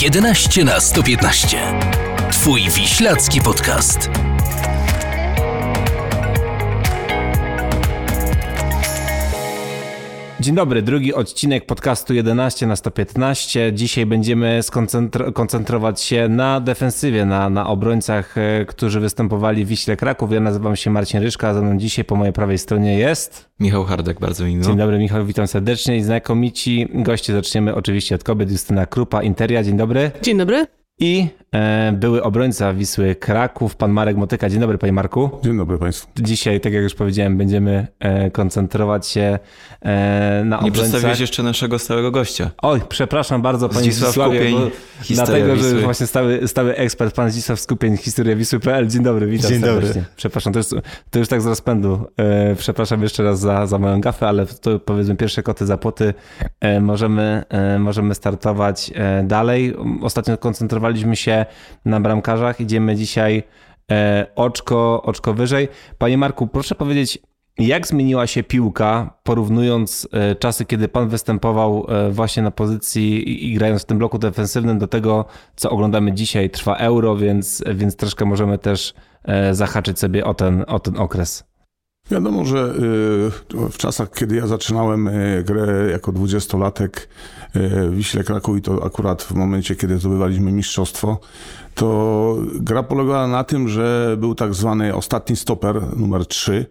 11 na 115. Twój wiślacki podcast. Dzień dobry, drugi odcinek podcastu 11 na 115. Dzisiaj będziemy koncentrować się na defensywie, na, na obrońcach, e, którzy występowali w Wiśle Kraków. Ja nazywam się Marcin Ryszka, a ze mną dzisiaj po mojej prawej stronie jest... Michał Hardek, bardzo miło. Dzień dobry Michał, witam serdecznie i znakomici goście. Zaczniemy oczywiście od kobiet. Justyna Krupa, Interia, dzień dobry. Dzień dobry. I e, były obrońca Wisły Kraków, pan Marek Motyka. Dzień dobry, panie Marku. Dzień dobry państwu. Dzisiaj, tak jak już powiedziałem, będziemy e, koncentrować się e, na obrońcach. Nie przedstawiłeś jeszcze naszego stałego gościa. Oj, przepraszam bardzo, panie Zdzisław Skupień, dlatego, Wisły. że właśnie stały, stały ekspert, pan Zdzisław Skupień, Historia Wisły.pl. Dzień dobry, witam Dzień serdecznie. dobry. Przepraszam, to już, to już tak z rozpędu. E, przepraszam jeszcze raz za, za moją gafę, ale to powiedzmy pierwsze koty za płoty. E, możemy, e, możemy startować e, dalej. Ostatnio koncentrowaliśmy się na bramkarzach. Idziemy dzisiaj e, oczko, oczko wyżej. Panie Marku, proszę powiedzieć, jak zmieniła się piłka, porównując e, czasy, kiedy pan występował e, właśnie na pozycji i, grając w tym bloku defensywnym, do tego, co oglądamy dzisiaj? Trwa euro, więc, więc troszkę możemy też zahaczyć sobie o ten, o ten okres. Wiadomo, że y, w czasach, kiedy ja zaczynałem y, grę jako dwudziestolatek y, w Wiśle Kraków i to akurat w momencie, kiedy zdobywaliśmy mistrzostwo, to gra polegała na tym, że był tak zwany ostatni stoper, numer 3.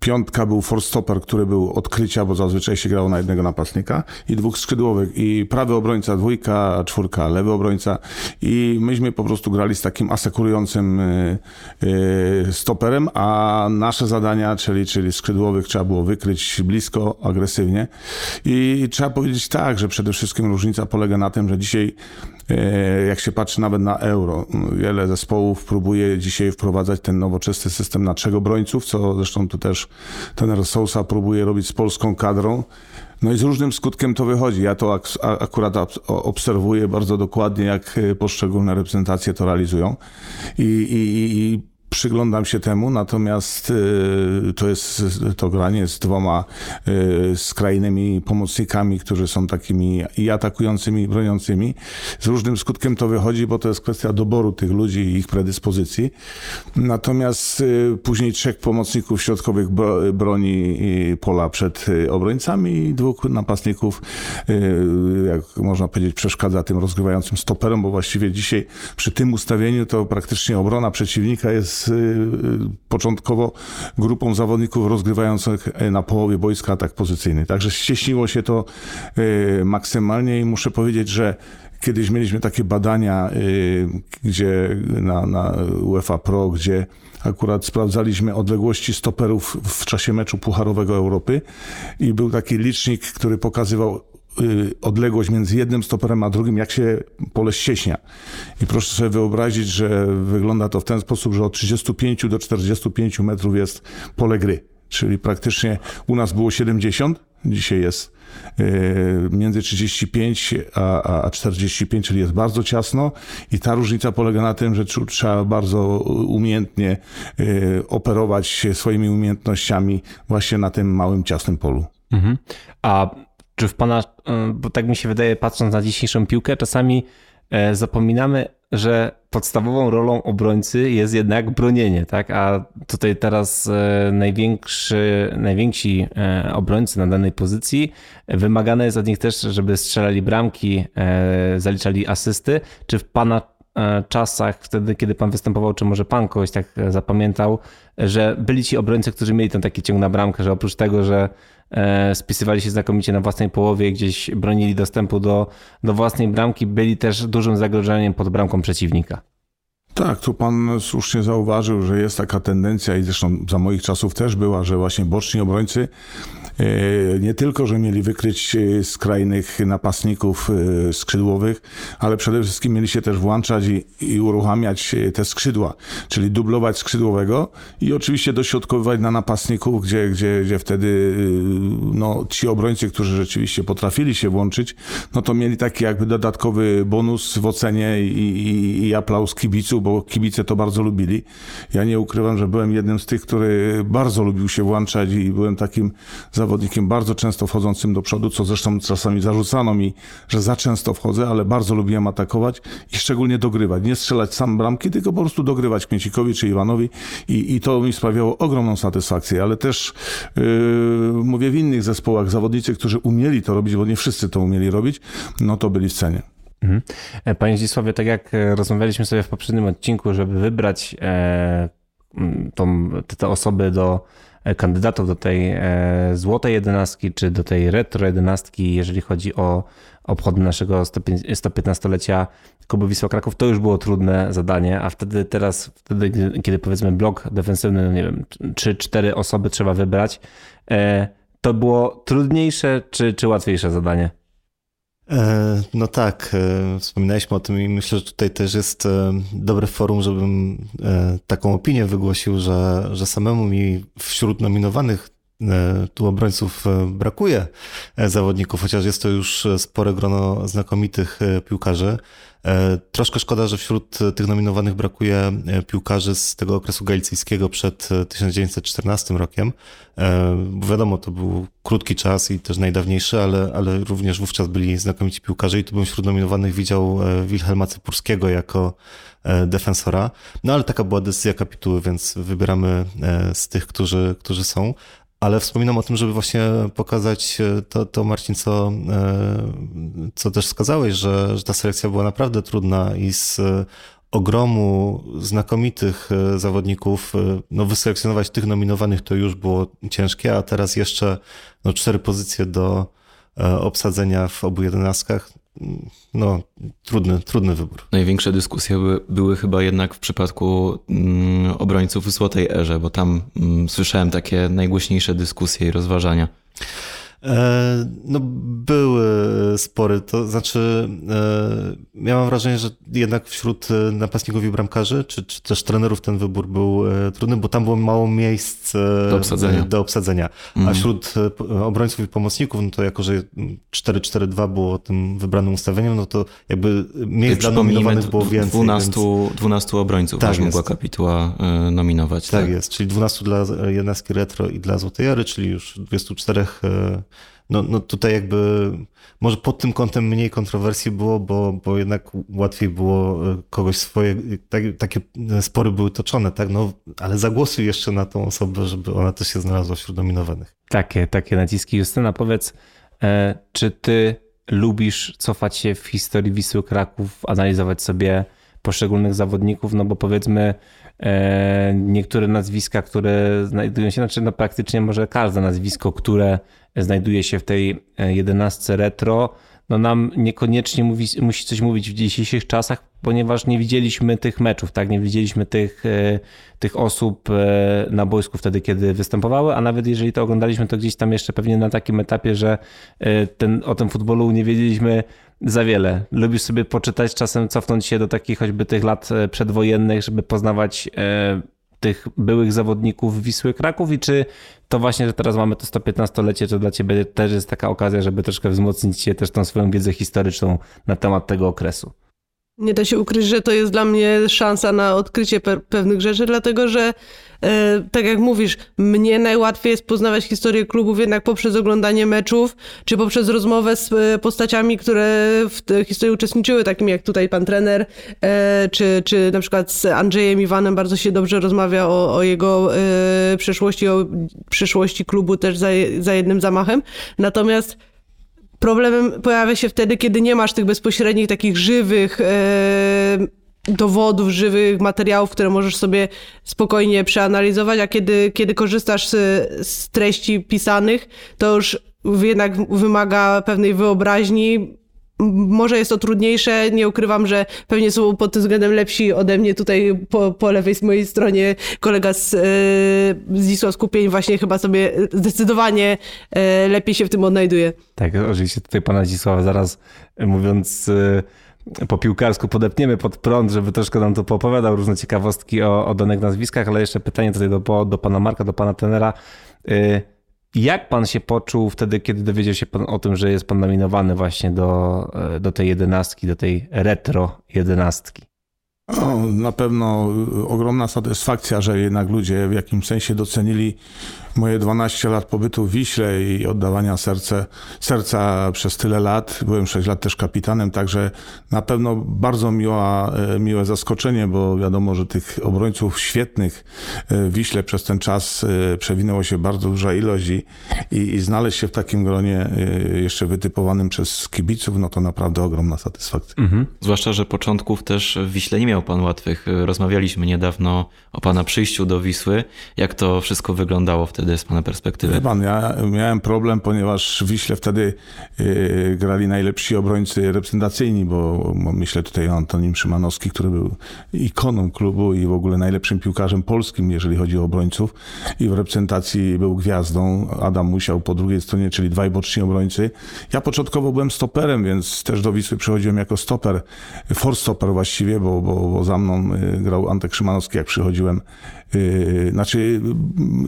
Piątka był force stopper, który był odkrycia, bo zazwyczaj się grało na jednego napastnika i dwóch skrzydłowych. I prawy obrońca dwójka, czwórka, lewy obrońca. I myśmy po prostu grali z takim asekurującym y, y, stoperem, a nasze zadania, czyli, czyli skrzydłowych trzeba było wykryć blisko, agresywnie. I trzeba powiedzieć tak, że przede wszystkim różnica polega na tym, że dzisiaj jak się patrzy nawet na euro, wiele zespołów próbuje dzisiaj wprowadzać ten nowoczesny system na trzech obrońców, co zresztą tu też ten Sousa próbuje robić z polską kadrą. No i z różnym skutkiem to wychodzi. Ja to ak akurat obserwuję bardzo dokładnie, jak e, poszczególne reprezentacje to realizują. I, i, i przyglądam się temu, natomiast y, to jest to granie z dwoma y, skrajnymi pomocnikami, którzy są takimi i atakującymi, i broniącymi. Z różnym skutkiem to wychodzi, bo to jest kwestia doboru tych ludzi i ich predyspozycji. Natomiast y, później trzech pomocników środkowych broni pola przed obrońcami i dwóch napastników, jak można powiedzieć, przeszkadza tym rozgrywającym stoperom, bo właściwie dzisiaj przy tym ustawieniu to praktycznie obrona przeciwnika jest początkowo grupą zawodników rozgrywających na połowie boiska atak pozycyjny. Także ścieśniło się to maksymalnie i muszę powiedzieć, że kiedyś mieliśmy takie badania, gdzie na, na UEFA Pro, gdzie akurat sprawdzaliśmy odległości stoperów w czasie meczu Pucharowego Europy i był taki licznik, który pokazywał odległość między jednym stoperem a drugim, jak się pole ścieśnia. I proszę sobie wyobrazić, że wygląda to w ten sposób, że od 35 do 45 metrów jest pole gry. Czyli praktycznie u nas było 70, dzisiaj jest między 35 a, a 45, czyli jest bardzo ciasno i ta różnica polega na tym, że trzeba bardzo umiejętnie operować swoimi umiejętnościami właśnie na tym małym, ciasnym polu. Mhm. A czy w Pana, bo tak mi się wydaje, patrząc na dzisiejszą piłkę, czasami zapominamy, że podstawową rolą obrońcy jest jednak bronienie, tak? A tutaj teraz największy, najwięksi obrońcy na danej pozycji, wymagane jest od nich też, żeby strzelali bramki, zaliczali asysty. Czy w Pana czasach, wtedy, kiedy pan występował, czy może pan kogoś tak zapamiętał, że byli ci obrońcy, którzy mieli ten taki ciąg na bramkę, że oprócz tego, że spisywali się znakomicie na własnej połowie, gdzieś bronili dostępu do, do własnej bramki, byli też dużym zagrożeniem pod bramką przeciwnika. Tak, tu pan słusznie zauważył, że jest taka tendencja i zresztą za moich czasów też była, że właśnie boczni obrońcy nie tylko, że mieli wykryć skrajnych napastników skrzydłowych, ale przede wszystkim mieli się też włączać i, i uruchamiać te skrzydła, czyli dublować skrzydłowego i oczywiście dośrodkowywać na napastników, gdzie, gdzie, gdzie wtedy no, ci obrońcy, którzy rzeczywiście potrafili się włączyć, no to mieli taki jakby dodatkowy bonus w ocenie i, i, i aplauz kibiców, bo kibice to bardzo lubili. Ja nie ukrywam, że byłem jednym z tych, który bardzo lubił się włączać i byłem takim zawodnikiem, zawodnikiem bardzo często wchodzącym do przodu, co zresztą czasami zarzucano mi, że za często wchodzę, ale bardzo lubiłem atakować i szczególnie dogrywać. Nie strzelać sam bramki, tylko po prostu dogrywać Kmiecikowi czy Iwanowi i, i to mi sprawiało ogromną satysfakcję, ale też yy, mówię w innych zespołach zawodnicy, którzy umieli to robić, bo nie wszyscy to umieli robić, no to byli w cenie. Mhm. Panie Zdzisławie, tak jak e, rozmawialiśmy sobie w poprzednim odcinku, żeby wybrać e, tą, te osoby do e, kandydatów do tej złotej jedenastki, czy do tej retro jedenastki, jeżeli chodzi o obchody naszego 115-lecia Klubu Wisła Kraków, to już było trudne zadanie, a wtedy teraz, wtedy, kiedy powiedzmy blok defensywny, no nie wiem, 3-4 osoby trzeba wybrać, to było trudniejsze czy, czy łatwiejsze zadanie? E, no tak, e, wspominaliśmy o tym i myślę, że tutaj też jest e, dobre forum, żebym taką opinię wygłosił, że, że samemu mi wśród nominowanych tu obrońców brakuje zawodników, chociaż jest to już spore grono znakomitych piłkarzy. E, troszkę szkoda, że wśród tych nominowanych brakuje e, piłkarzy z tego okresu galicyjskiego przed 1914 e, rokiem. Wiadomo, to był krótki czas i też najdawniejszy, ale, ale również wówczas byli znakomici piłkarze i tu bym wśród nominowanych widział Wilhelma Cypurskiego jako defensora. No ale taka była decyzja kapituły, więc wybieramy z tych, którzy, którzy są. Ale wspominam o tym, żeby właśnie pokazać e, to, to Marcin, co, e, co też wskazałeś, że, że ta selekcja była naprawdę trudna i z ogromu znakomitych e, zawodników, no wyselekcjonować tych nominowanych to już było ciężkie, a teraz jeszcze no, cztery pozycje do obsadzenia w obu jedenastkach no, trudny, trudny wybór. Największe dyskusje były, były chyba jednak w przypadku mm, obrońców w Złotej Erze, bo tam mm, słyszałem takie najgłośniejsze dyskusje i rozważania. E, no, były spory, to znaczy e, ja mam wrażenie, że jednak wśród e, napastników i bramkarzy, czy, czy też trenerów ten wybór był trudny, bo tam było mało miejsc do obsadzenia, do obsadzenia. a mhm. wśród obrońców i pomocników, no to jako, że 4-4-2 było tym wybranym ustawieniem, no to jakby miejsc dla nominowanych było więcej. 12, więc... 12 obrońców tak mogła kapituła nominować. Tak, tak, jest, czyli 12 dla jednostki retro i dla Złotej Jary, czyli już 24 no, no tutaj jakby może pod tym kątem mniej kontrowersji było, bo, bo jednak łatwiej było e, kogoś swoje, tak, takie spory były toczone, tak, no ale zagłosuj jeszcze na tą osobę, żeby ona też się znalazła wśród nominowanych. Takie, takie naciski. Justyna, powiedz, e, czy ty lubisz cofać się w historii Wisły Kraków, analizować sobie poszczególnych zawodników, no bo powiedzmy e, niektóre nazwiska, które znajdują się, znaczy no praktycznie może każde nazwisko, które znajduje się w tej e, jedenastce retro, no nam niekoniecznie mówi, musi coś mówić w dzisiejszych czasach, ponieważ nie widzieliśmy tych meczów, tak? Nie widzieliśmy tych, e, tych osób e, na boisku wtedy, kiedy występowały, a nawet jeżeli to oglądaliśmy, to gdzieś tam jeszcze pewnie na takim etapie, że ten, o tym futbolu nie wiedzieliśmy za wiele. Lubisz sobie poczytać, czasem cofnąć się do takich choćby tych lat przedwojennych, żeby poznawać tych byłych zawodników Wisły Kraków i czy to właśnie, że teraz mamy to 115-lecie, to dla ciebie też jest taka okazja, żeby troszkę wzmocnić się też tą swoją wiedzę historyczną na temat tego okresu? Nie da się ukryć, że to jest dla mnie szansa na odkrycie pe pewnych rzeczy, dlatego że, e, tak jak mówisz, mnie najłatwiej jest poznawać historię klubów jednak poprzez oglądanie meczów, czy poprzez rozmowę z e, postaciami, które w tej historii uczestniczyły, takimi jak tutaj pan trener, e, czy, czy na przykład z Andrzejem Iwanem bardzo się dobrze rozmawia o, o jego e, przeszłości, o przyszłości klubu też za, za jednym zamachem. Natomiast Problemem pojawia się wtedy, kiedy nie masz tych bezpośrednich, takich żywych e, dowodów, żywych materiałów, które możesz sobie spokojnie przeanalizować, a kiedy, kiedy korzystasz z, z treści pisanych, to już jednak wymaga pewnej wyobraźni, może jest to trudniejsze, nie ukrywam, że pewnie są pod tym względem lepsi ode mnie tutaj po, po lewej z mojej stronie kolega z, yy, Skupień właśnie chyba sobie zdecydowanie yy, lepiej się w tym odnajduje. Tak, oczywiście tutaj pana Zisława zaraz mówiąc yy, po piłkarsku podepniemy pod prąd, żeby troszkę nam to poopowiadał różne ciekawostki o, o danych nazwiskach, ale jeszcze pytanie tutaj do, do pana Marka, do pana tenera. Jak pan się poczuł wtedy, kiedy dowiedział się pan o tym, że jest pan nominowany właśnie do, e, do tej jedenastki, do tej retro jedenastki? No, na pewno ogromna satysfakcja, że jednak ludzie w jakimś sensie docenili moje 12 lat pobytu w Wiśle i oddawania serce, serca przez tyle lat. Byłem 6 lat też kapitanem, także na pewno bardzo miła, e, miłe zaskoczenie, bo wiadomo, że tych obrońców świetnych e, w Wiśle przez ten czas e, przewinęło się bardzo duża ilość i, i, znaleźć się w takim gronie jeszcze wytypowanym przez kibiców, no to naprawdę ogromna satysfakcja. Mhm. Zwłaszcza, że początków też w Wiśle nie miał pan łatwych. Rozmawialiśmy niedawno o pana przyjściu do Wisły. Jak to wszystko wyglądało wtedy z pana perspektywy? Pan, ja miałem problem, ponieważ w Wiśle wtedy yy, grali najlepsi obrońcy reprezentacyjni, bo, bo myślę tutaj o Antonim Szymanowski, który był ikoną klubu i w ogóle najlepszym piłkarzem polskim, jeżeli chodzi o obrońców. I w reprezentacji był gwiazdą. Adam Musiał po drugiej stronie, czyli dwaj boczni obrońcy. Ja początkowo byłem stoperem, więc też do Wisły przychodziłem jako stoper, forstoper właściwie, bo, bo, bo za mną y, grał Antek Szymanowski, jak przychodziłem Yy, znaczy,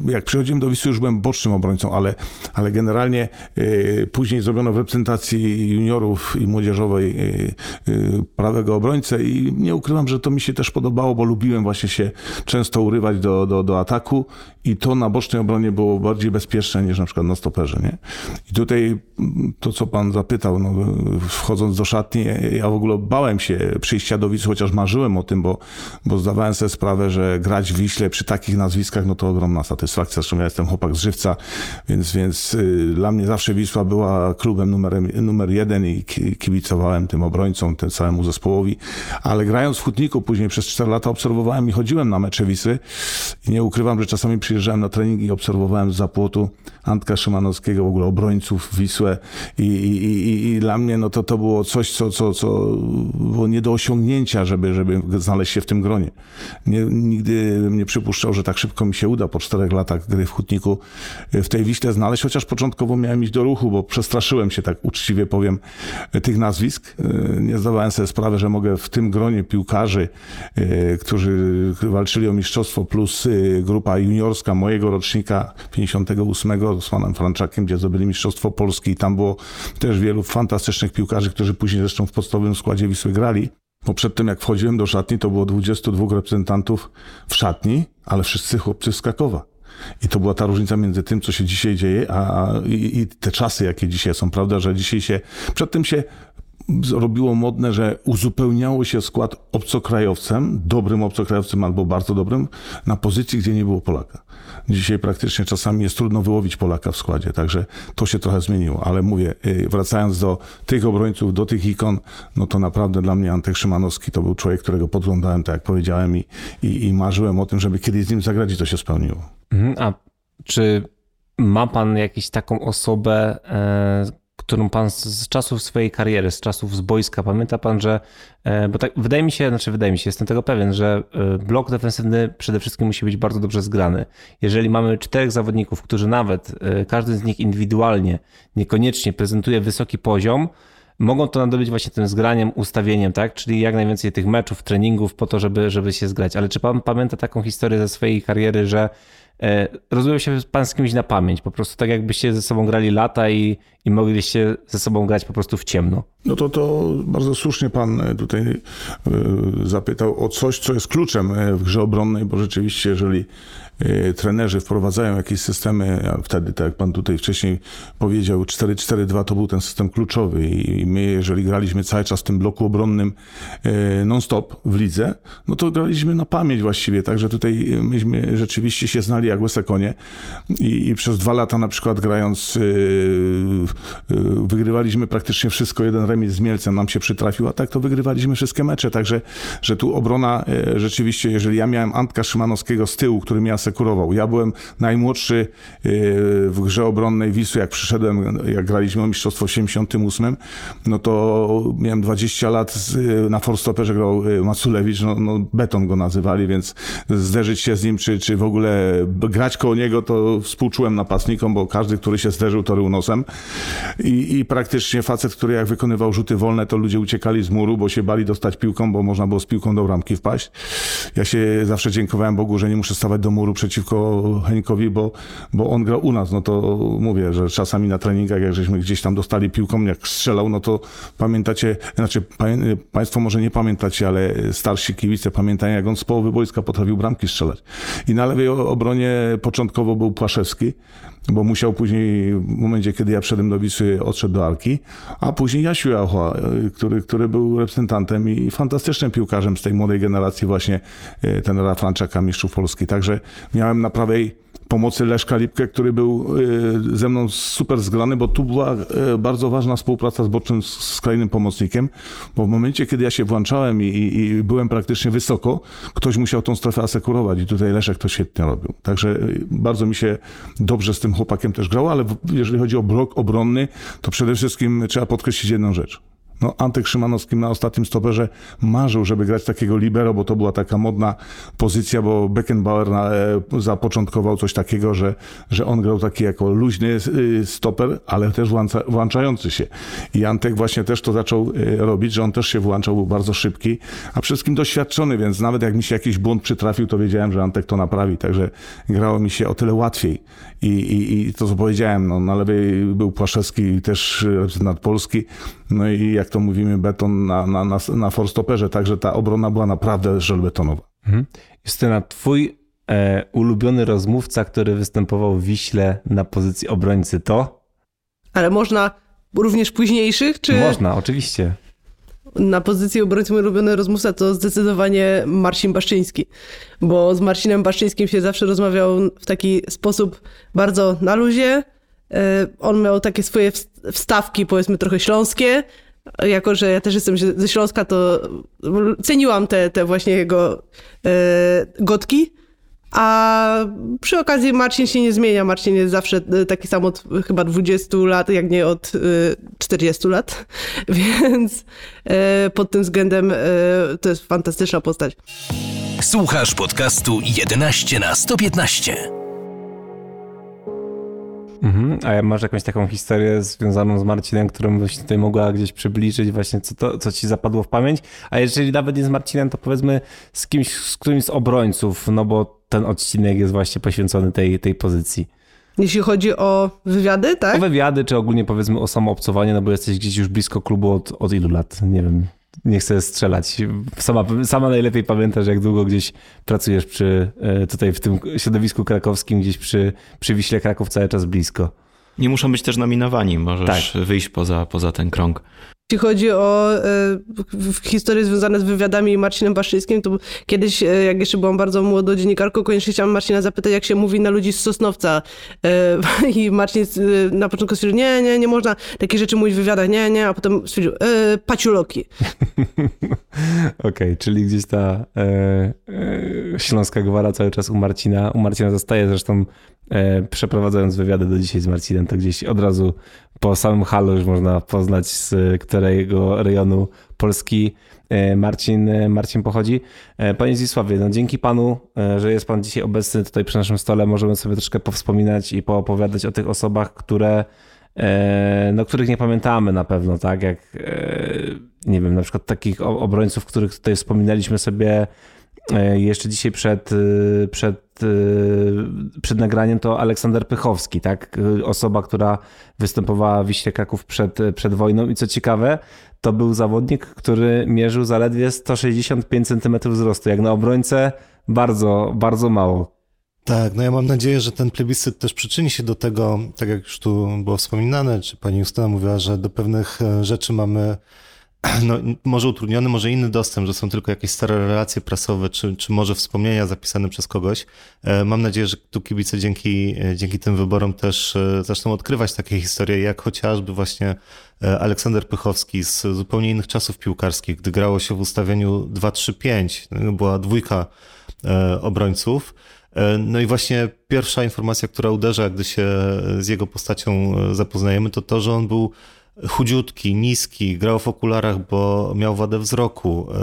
jak przychodziłem do Wisły, już byłem bocznym obrońcą, ale, ale generalnie yy, później zrobiono w reprezentacji juniorów i młodzieżowej yy, prawego obrońcę i nie ukrywam, że to mi się też podobało, bo lubiłem właśnie się często urywać do, do, do ataku i to na bocznej obronie było bardziej bezpieczne niż na przykład na stoperze, nie? I tutaj to, co pan zapytał, no, wchodząc do szatni, ja w ogóle bałem się przyjścia do Wisły, chociaż marzyłem o tym, bo, bo zdawałem sobie sprawę, że grać w Wiśle przy takich nazwiskach, no to ogromna satysfakcja. Zresztą ja jestem chłopak z Żywca, więc, więc y, dla mnie zawsze Wisła była klubem numerem, numer jeden i kibicowałem tym obrońcom, tym całemu zespołowi. Ale grając w Hutniku, później przez 4 lata obserwowałem i chodziłem na mecze Wisły i nie ukrywam, że czasami przyjeżdżałem na trening i obserwowałem z zapłotu Antka Szymanowskiego, w ogóle obrońców Wisłę i, i, i dla mnie no to, to było coś, co, co, co było nie do osiągnięcia, żeby, żeby znaleźć się w tym gronie. Nie, nigdy bym nie przypuszczał, że tak szybko mi się uda po czterech latach gry w Hutniku e, w tej Wiśle znaleźć, chociaż początkowo miałem iść do ruchu, bo przestraszyłem się, tak uczciwie powiem, e, tych nazwisk. E, nie zdawałem sobie sprawy, że mogę w tym gronie piłkarzy, którzy walczyli o mistrzostwo, plus grupa juniorska mojego rocznika 58 z panem Franczakiem, gdzie zdobyli mistrzostwo Polski i tam było też wielu fantastycznych piłkarzy, którzy później zresztą w podstawowym składzie Wisły grali. Bo przed tym, jak wchodziłem do szatni, to było 22 reprezentantów w szatni, ale wszyscy chłopcy z Krakowa. I to była ta różnica między tym, co się dzisiaj dzieje, a i, i te czasy, jakie dzisiaj są, prawda, że dzisiaj się, przedtem się zrobiło modne, że uzupełniało się skład obcokrajowcem, dobrym obcokrajowcem albo bardzo dobrym, na pozycji, gdzie nie było Polaka. Dzisiaj praktycznie czasami jest trudno wyłowić Polaka w składzie, także to się trochę zmieniło, ale mówię, y, wracając do tych obrońców, do tych ikon, no to naprawdę dla mnie Antek Szymanowski to był człowiek, którego podglądałem, tak jak powiedziałem i, i, i marzyłem o tym, żeby kiedyś z nim zagrać i to się spełniło. Mhm, a czy ma pan jakąś taką osobę, e, którą pan z czasów swojej kariery, z czasów z boiska, pamięta pan, że, e, bo tak wydaje mi się, znaczy wydaje mi się, jestem tego pewien, że e, blok defensywny przede wszystkim musi być bardzo dobrze zgrany. Jeżeli mamy czterech zawodników, którzy nawet, e, każdy z nich indywidualnie, niekoniecznie prezentuje wysoki poziom, mogą to nadobyć właśnie tym zgraniem, ustawieniem, tak? Czyli jak najwięcej tych meczów, treningów po to, żeby, żeby się zgrać. Ale czy pan pamięta taką historię ze swojej kariery, że rozumiem się pan z kimś na pamięć, po prostu tak jakbyście ze sobą grali lata i, i mogliście ze sobą grać po prostu w ciemno. No to, to bardzo słusznie pan e, tutaj e, zapytał o coś, co jest kluczem w grze obronnej, bo rzeczywiście jeżeli trenerzy wprowadzają jakieś systemy, a wtedy, tak jak pan tutaj wcześniej powiedział, 4-4-2 to był ten system kluczowy i my, jeżeli graliśmy cały czas w tym bloku obronnym non-stop w lidze, no to graliśmy na pamięć właściwie, także tutaj myśmy rzeczywiście się znali jak łyse konie i, i przez dwa lata na przykład grając y, wygrywaliśmy praktycznie wszystko, jeden remis z Mielcem nam się przytrafił, a tak to wygrywaliśmy wszystkie mecze, także że tu obrona rzeczywiście, jeżeli ja miałem Antka Szymanowskiego z tyłu, który miał asekurował. Ja byłem najmłodszy y, w grze obronnej Wisły, jak przyszedłem, jak graliśmy o mistrzostwo w 78, no to miałem 20 lat, na forstoperze grał y, Maculewicz, no, no beton go nazywali, więc zderzyć się z nim, czy, czy w ogóle grać koło niego, to współczułem napastnikom, bo każdy, który się zderzył, to rył nosem. I, I praktycznie facet, który jak wykonywał rzuty wolne, to ludzie uciekali z muru, bo się bali dostać piłką, bo można było z piłką do bramki wpaść. Ja się zawsze dziękowałem Bogu, że nie muszę stawać do muru przeciwko Henikowi, bo, bo on grał u nas. No to mówię, że czasami na treningach, jak żeśmy gdzieś tam dostali piłką, jak strzelał, no to pamiętacie, znaczy Państwo może nie pamiętacie, ale starsi kibice pamiętają, jak on z połowy boiska potrafił bramki strzelać. I na lewej obronie początkowo był Płaszewski, bo musiał później, w momencie, kiedy ja wszedłem do Wisły, odszedł do Arki, a później Jasiu Jachła, który, który był reprezentantem i fantastycznym piłkarzem z tej młodej generacji właśnie e, tenera Franczaka, mistrzów Polski. Także miałem na prawej pomocy Leszka Lipkę, który był e, ze mną super zgrany, bo tu była bardzo ważna współpraca z bocznym skrajnym pomocnikiem, bo w momencie, kiedy ja się włączałem i, i, byłem praktycznie wysoko, ktoś musiał tą strefę asekurować i tutaj Leszek to świetnie robił. Także bardzo mi się dobrze z tym chłopakiem też grało, ale jeżeli chodzi o blok obronny, to przede wszystkim trzeba podkreślić jedną rzecz. No, Antek Szymanowski na ostatnim stoperze marzył, żeby grać takiego libero, bo to była taka modna pozycja, bo Beckenbauer na, e, zapoczątkował coś takiego, że, że on grał taki jako luźny y, stoper, ale też włącza, włączający się. I Antek właśnie też to zaczął y, robić, że on też się włączał, był bardzo szybki, a wszystkim doświadczony, więc nawet jak mi się jakiś błąd przytrafił, to wiedziałem, że Antek to naprawi, także grało mi się o tyle łatwiej. I, i, i to, co powiedziałem, no, na lewej był Płaszewski, też reprezentant Polski, no i jak to mówimy, beton na, na, na, na forstoperze, także ta obrona była naprawdę żelbetonowa. Mhm. Justyna, twój e, ulubiony rozmówca, który występował w Wiśle na pozycji obrońcy to? Ale można również późniejszych, czy... Można, oczywiście. Na pozycji obrońcy mój ulubiony rozmówca to zdecydowanie Marcin Baszczyński, bo z Marcinem Baszczyńskim się zawsze rozmawiał w taki sposób bardzo na luzie, on miał takie swoje wstawki, powiedzmy, trochę śląskie. Jako, że ja też jestem ze Śląska, to ceniłam te, te właśnie jego e, gotki. A przy okazji Marcin się nie zmienia. Marcin jest zawsze e, taki sam od chyba 20 lat, jak nie od 40 lat. Więc pod tym względem to jest fantastyczna postać. Słuchasz podcastu 11 na 115. Mhm. A masz jakąś taką historię związaną z Marcinem, którą byś tutaj mogła gdzieś przybliżyć, właśnie co, to, co ci zapadło w pamięć? A jeżeli nawet nie z Marcinem, to powiedzmy z kimś, z którymś z obrońców, no bo ten odcinek jest właśnie poświęcony tej, tej pozycji. Jeśli chodzi o wywiady, tak? O wywiady, czy ogólnie powiedzmy o samoobcowanie, no bo jesteś gdzieś już blisko klubu od, od ilu lat? Nie wiem, nie chcę strzelać. Sama, sama najlepiej pamiętasz, jak długo gdzieś pracujesz przy, e, tutaj w tym środowisku krakowskim, gdzieś przy, przy Wiśle Kraków cały czas blisko. Nie muszą być też nominowani, możesz tak. wyjść poza, poza ten krąg. Jeśli chodzi o e, historie związane z wywiadami i Marcinem Baszyńskim, to kiedyś, e, jak jeszcze byłam bardzo młodą dziennikarką, koniecznie chciałam Marcina zapytać, jak się mówi na ludzi z Sosnowca. E, I Marcin e, na początku stwierdził, nie, nie, nie można takie rzeczy mówić w wywiadach, nie, nie, a potem stwierdził, e, paciuloki. Okej, okay, czyli gdzieś ta śląska gwara cały czas u Marcina, u Marcina zostaje, zresztą przeprowadzając wywiady do dzisiaj z Marcinem, to gdzieś od razu po samym halu już można poznać z którego rejonu Polski e, Marcin, e, Marcin pochodzi. Panie Zisławie, no dzięki panu, że jest pan dzisiaj obecny tutaj przy naszym stole, możemy sobie troszkę powspominać i poopowiadać o tych osobach, które no, których nie pamiętamy na pewno, tak? Jak nie wiem, na przykład takich obrońców, których tutaj wspominaliśmy sobie jeszcze dzisiaj przed, przed Y, przed nagraniem to Aleksander Pychowski, tak? Osoba, która występowała w Wiśle Kraków przed, przed wojną i co ciekawe, to był zawodnik, który mierzył zaledwie 165 cm wzrostu. Jak na obrońcę bardzo, bardzo mało. Tak, no ja mam nadzieję, że ten plebiscyt też przyczyni się do tego, tak jak już tu było wspominane, czy pani Justyna mówiła, że do pewnych e, rzeczy mamy no, może utrudniony, może inny dostęp, że są tylko jakieś stare relacje prasowe, czy, czy może wspomnienia zapisane przez kogoś. E, mam nadzieję, że tu kibice dzięki, e, dzięki tym wyborom też e, zaczną odkrywać takie historie, jak chociażby właśnie Aleksander Pychowski z zupełnie innych czasów piłkarskich, gdy grało się w ustawieniu 2-3-5, no, była dwójka obrońców. No i właśnie pierwsza informacja, która uderza, gdy się z jego postacią zapoznajemy, to to, że on był chudziutki, niski, grał w okularach, bo miał wadę wzroku. E,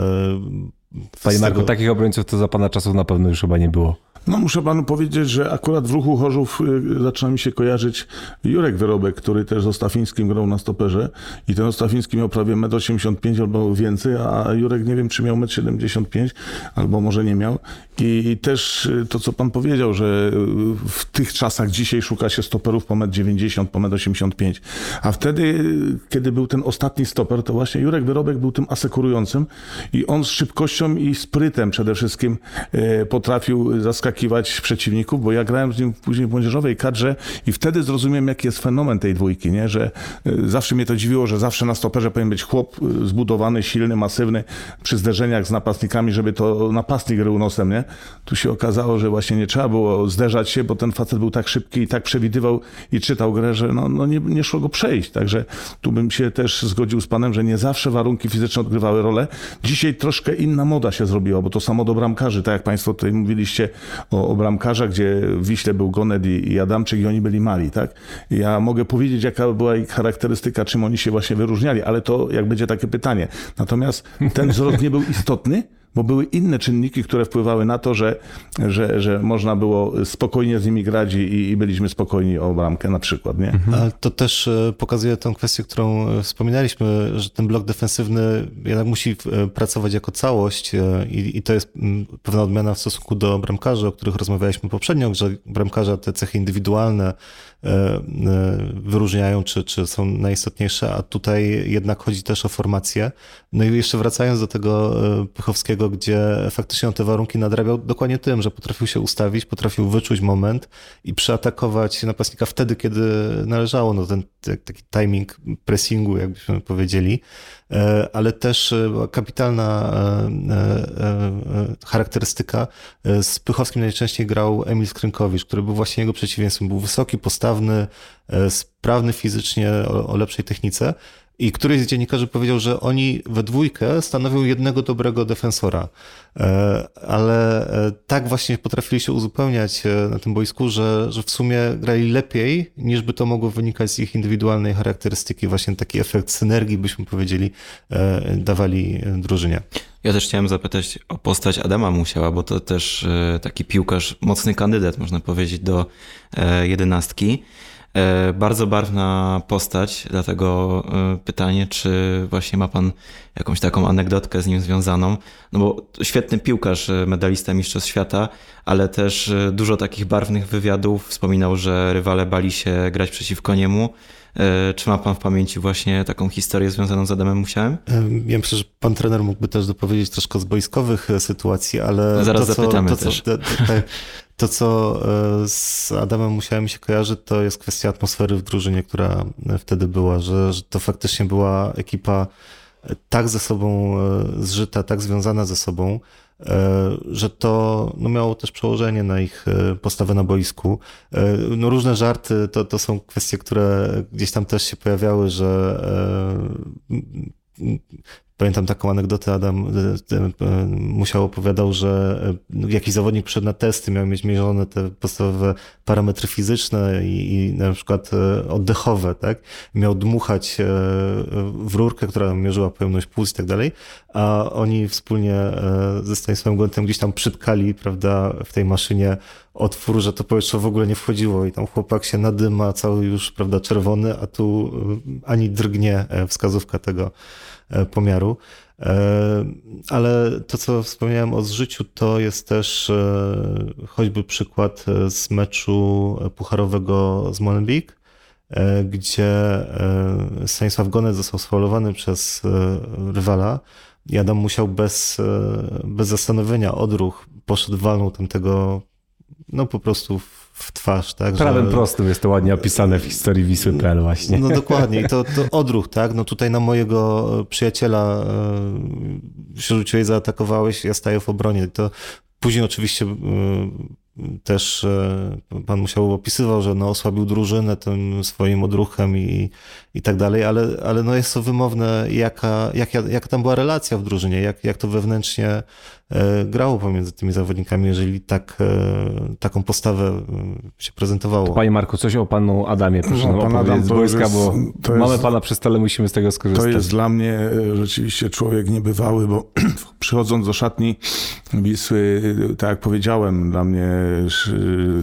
Panie Marku, tego... takich obrońców to za pana czasów na pewno już chyba nie było. No muszę panu powiedzieć, że akurat w ruchu Chorzów y, zaczyna mi się kojarzyć Jurek Wyrobek, który też z Ostafińskim grał na stoperze i ten Ostafiński miał prawie 1,85 m albo więcej, a Jurek nie wiem, czy miał 1,75 m albo może nie miał. I też y, to, co pan powiedział, że y, w tych czasach dzisiaj szuka się stoperów po 1,90 m, po 1,85 m, a wtedy, kiedy był ten ostatni stoper, to właśnie Jurek Wyrobek był tym asekurującym i on z szybkością i sprytem przede wszystkim potrafił zaskakiwać przeciwników, bo ja grałem z nim później w młodzieżowej kadrze i wtedy zrozumiałem, jaki jest fenomen tej dwójki, nie? że e, zawsze mnie to dziwiło, że zawsze na stoperze powinien być chłop e, zbudowany, silny, masywny, przy zderzeniach z napastnikami, żeby to napastnik rył nosem, nie? Tu się okazało, że właśnie nie trzeba było zderzać się, bo ten facet był tak szybki i tak przewidywał i czytał grę, że no, no nie, nie szło go przejść. Także tu bym się też zgodził z panem, że nie zawsze warunki fizyczne odgrywały rolę. Dzisiaj troszkę inna moda się zrobiła, bo to samo do bramkarzy, tak jak państwo tutaj mówiliście o, o gdzie w Wiśle był Gonet i, i Adamczyk i oni byli mali, tak? Ja mogę powiedzieć, jaka była ich charakterystyka, czym oni się właśnie wyróżniali, ale to jak będzie takie pytanie. Natomiast ten wzrost nie był istotny, bo były inne czynniki, które wpływały na to, że, że, że można było spokojnie z nimi grać i, i byliśmy spokojni o bramkę na przykład, nie? Ale to też e, pokazuje tą kwestię, którą e, wspominaliśmy, że ten blok defensywny jednak musi e, pracować jako całość i, i to jest pewna odmiana w stosunku do bramkarzy, o których rozmawialiśmy poprzednio, że bramkarza te cechy indywidualne wyróżniają, czy, czy są najistotniejsze, a tutaj jednak chodzi też o formację. No i jeszcze wracając do tego e, Gdzie faktycznie on te warunki nadrabiał dokładnie tym, że potrafił się ustawić, potrafił wyczuć moment i przeatakować napastnika wtedy, kiedy należało. No ten taki timing pressingu, jakbyśmy powiedzieli, E, ale też e, kapitalna e, charakterystyka. Z Pychowskim najczęściej grał Emil Skrynkowicz, który był właśnie jego przeciwieństwem. Był wysoki, postawny, sprawny fizycznie, o, o lepszej technice. I któryś z dziennikarzy powiedział, że oni we dwójkę stanowią jednego dobrego defensora. Ale tak właśnie potrafili się uzupełniać na tym boisku, że, że w sumie grali lepiej, niż by to mogło wynikać z ich indywidualnej charakterystyki. Właśnie taki efekt synergii, byśmy powiedzieli, dawali drużynie. Ja też chciałem zapytać o postać Adama Musiała, bo to też taki piłkarz, mocny kandydat, można powiedzieć, do jedenastki. Bardzo barwna postać, dlatego pytanie, czy właśnie ma pan jakąś taką anegdotkę z nim związaną? No bo świetny piłkarz, medalista Mistrzostw Świata, ale też dużo takich barwnych wywiadów. Wspominał, że rywale bali się grać przeciwko niemu. Czy ma pan w pamięci właśnie taką historię związaną z Adamem Musiałem? Ja myślę, że pan trener mógłby też dopowiedzieć troszkę z boiskowych sytuacji, ale. Zaraz to, zapytamy to, co, też. To, to, to, co z Adamem Musiałem się kojarzy, to jest kwestia atmosfery w drużynie, która wtedy była, że, że to faktycznie była ekipa tak ze sobą zżyta, tak związana ze sobą, że to no, miało też przełożenie na ich postawę na boisku. No, różne żarty to, to są kwestie, które gdzieś tam też się pojawiały, że Pamiętam taką anegdotę, Adam musiał opowiadał, że jakiś zawodnik przed na testy miał mieć mierzone te podstawowe parametry fizyczne i, i na przykład oddechowe, tak? Miał dmuchać w rurkę, która mierzyła pojemność puls i tak dalej, a oni wspólnie ze Stanisławem Gontem gdzieś tam przytkali, prawda, w tej maszynie otwór, że to powietrze w ogóle nie wchodziło i tam chłopak się nadyma, cały już, prawda, czerwony, a tu ani drgnie wskazówka tego pomiaru. Ale to, co wspomniałem o zżyciu, to jest też choćby przykład z meczu pucharowego z Molenbeek, gdzie Stanisław Gonet został sfaulowany przez rywala i Adam musiał bez, bez zastanowienia odruch, poszedł, walnął tamtego no po prostu w twarz, tak? Prawem że... prostym jest to ładnie opisane w historii Wisły.pl właśnie. No dokładnie i to, to odruch, tak? No tutaj na mojego przyjaciela się rzuciłeś, zaatakowałeś, ja staję w obronie. To później oczywiście też pan musiał opisywał, że no osłabił drużynę tym swoim odruchem i, i tak dalej, ale, ale no jest to wymowne, jaka, jak, jak tam była relacja w drużynie, jak, jak to wewnętrznie grało pomiędzy tymi zawodnikami, jeżeli tak, taką postawę się prezentowało. To panie Marku, coś o panu Adamie, proszę No, pan Adam z to jest- bo to mamy jest- pana przy stole, musimy z tego To skorzystać. jest dla mnie e, rzeczywiście człowiek niebywały, bo przychodząc do szatni Wisły, e, tak jak powiedziałem, dla mnie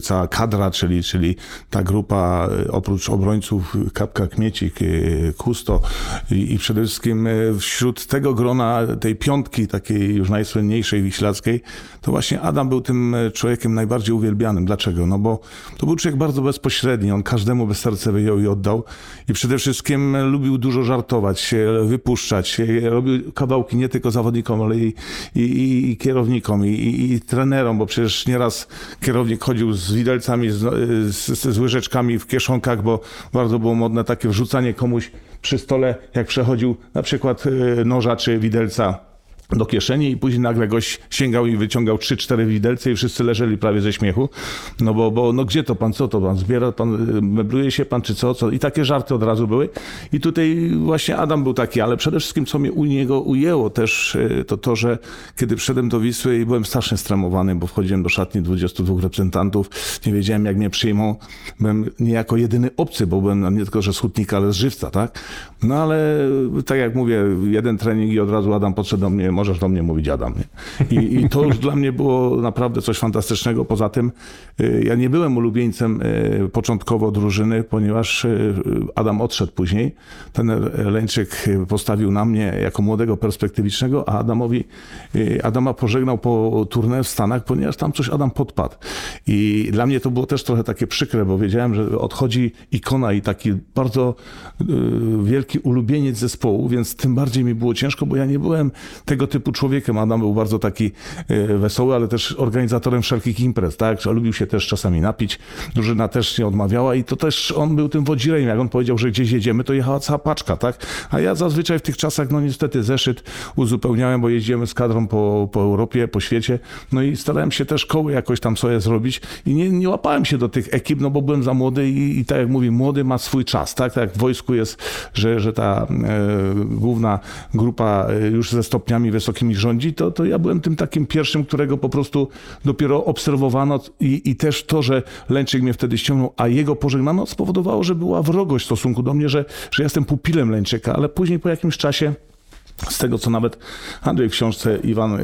cała kadra, czyli, czyli ta grupa oprócz obrońców Kapka Kmiecik, Kusto i, i przede wszystkim wśród tego grona, tej piątki takiej już najsłynniejszej wiślackiej, to właśnie Adam był tym człowiekiem najbardziej uwielbianym. Dlaczego? No bo to był człowiek bardzo bezpośredni, on każdemu bez serca wyjął i oddał i przede wszystkim lubił dużo żartować, się wypuszczać, robił kawałki nie tylko zawodnikom, ale i, i, i kierownikom, i, i, trenerom, bo przecież nieraz kierownik chodził z widelcami, z, z, z łyżeczkami w kieszonkach, bo bardzo było modne takie wrzucanie komuś przy stole, jak przechodził na przykład e, noża czy widelca do kieszeni i później nagle gość sięgał i wyciągał trzy, cztery widelce i wszyscy leżeli prawie ze śmiechu. No bo, bo no gdzie to pan, co to pan, zbiera pan, y, mebluje się pan, czy co, co? I takie żarty od razu były. I tutaj właśnie Adam był taki, ale przede wszystkim co mnie u niego ujęło też, y, to to, że kiedy wszedłem do Wisły i byłem strasznie stremowany, bo wchodziłem do szatni 22 reprezentantów, nie wiedziałem jak mnie przyjmą. Byłem niejako jedyny obcy, bo byłem nie tylko, że z hutnika, ale z żywca, tak? No ale tak jak mówię, jeden trening i od razu Adam podszedł do mnie, możesz do mnie mówić Adam. I, I, to już dla mnie było naprawdę coś fantastycznego. Poza tym y, ja nie byłem ulubieńcem y, początkowo drużyny, ponieważ y, Adam odszedł później. Ten Leńczyk postawił na mnie jako młodego perspektywicznego, a Adamowi, Adama pożegnał po turnę w Stanach, ponieważ tam coś Adam podpadł. I dla mnie to było też trochę takie przykre, bo wiedziałem, że odchodzi ikona i taki bardzo wielki ulubieniec zespołu, więc tym bardziej mi było ciężko, bo ja nie byłem tego typu człowiekiem. Adam był bardzo taki e, wesoły, ale też organizatorem wszelkich imprez, tak? Lubił się też czasami napić. Drużyna też nie odmawiała i to też on był tym wodzirejem. Jak on powiedział, że gdzieś jedziemy, to jechała cała paczka, tak? A ja zazwyczaj w tych czasach, no niestety zeszyt uzupełniałem, bo jeździłem z kadrą po, po Europie, po świecie, no i starałem się też koły jakoś tam sobie zrobić i nie, nie łapałem się do tych ekip, no bo byłem za młody i, i tak jak mówię, młody ma swój czas, tak? Tak jak w wojsku jest, że, że ta e, główna grupa e, już ze stopniami wysokimi rządzi, to, to ja byłem tym takim pierwszym, którego po prostu dopiero obserwowano i, i też to, że Lęczyk mnie wtedy ściągnął, a jego pożegnano, spowodowało, że była wrogość w stosunku do mnie, że, że jestem pupilem Lęczyka, ale później po jakimś czasie z tego, co nawet Andrzej w książce Iwan e,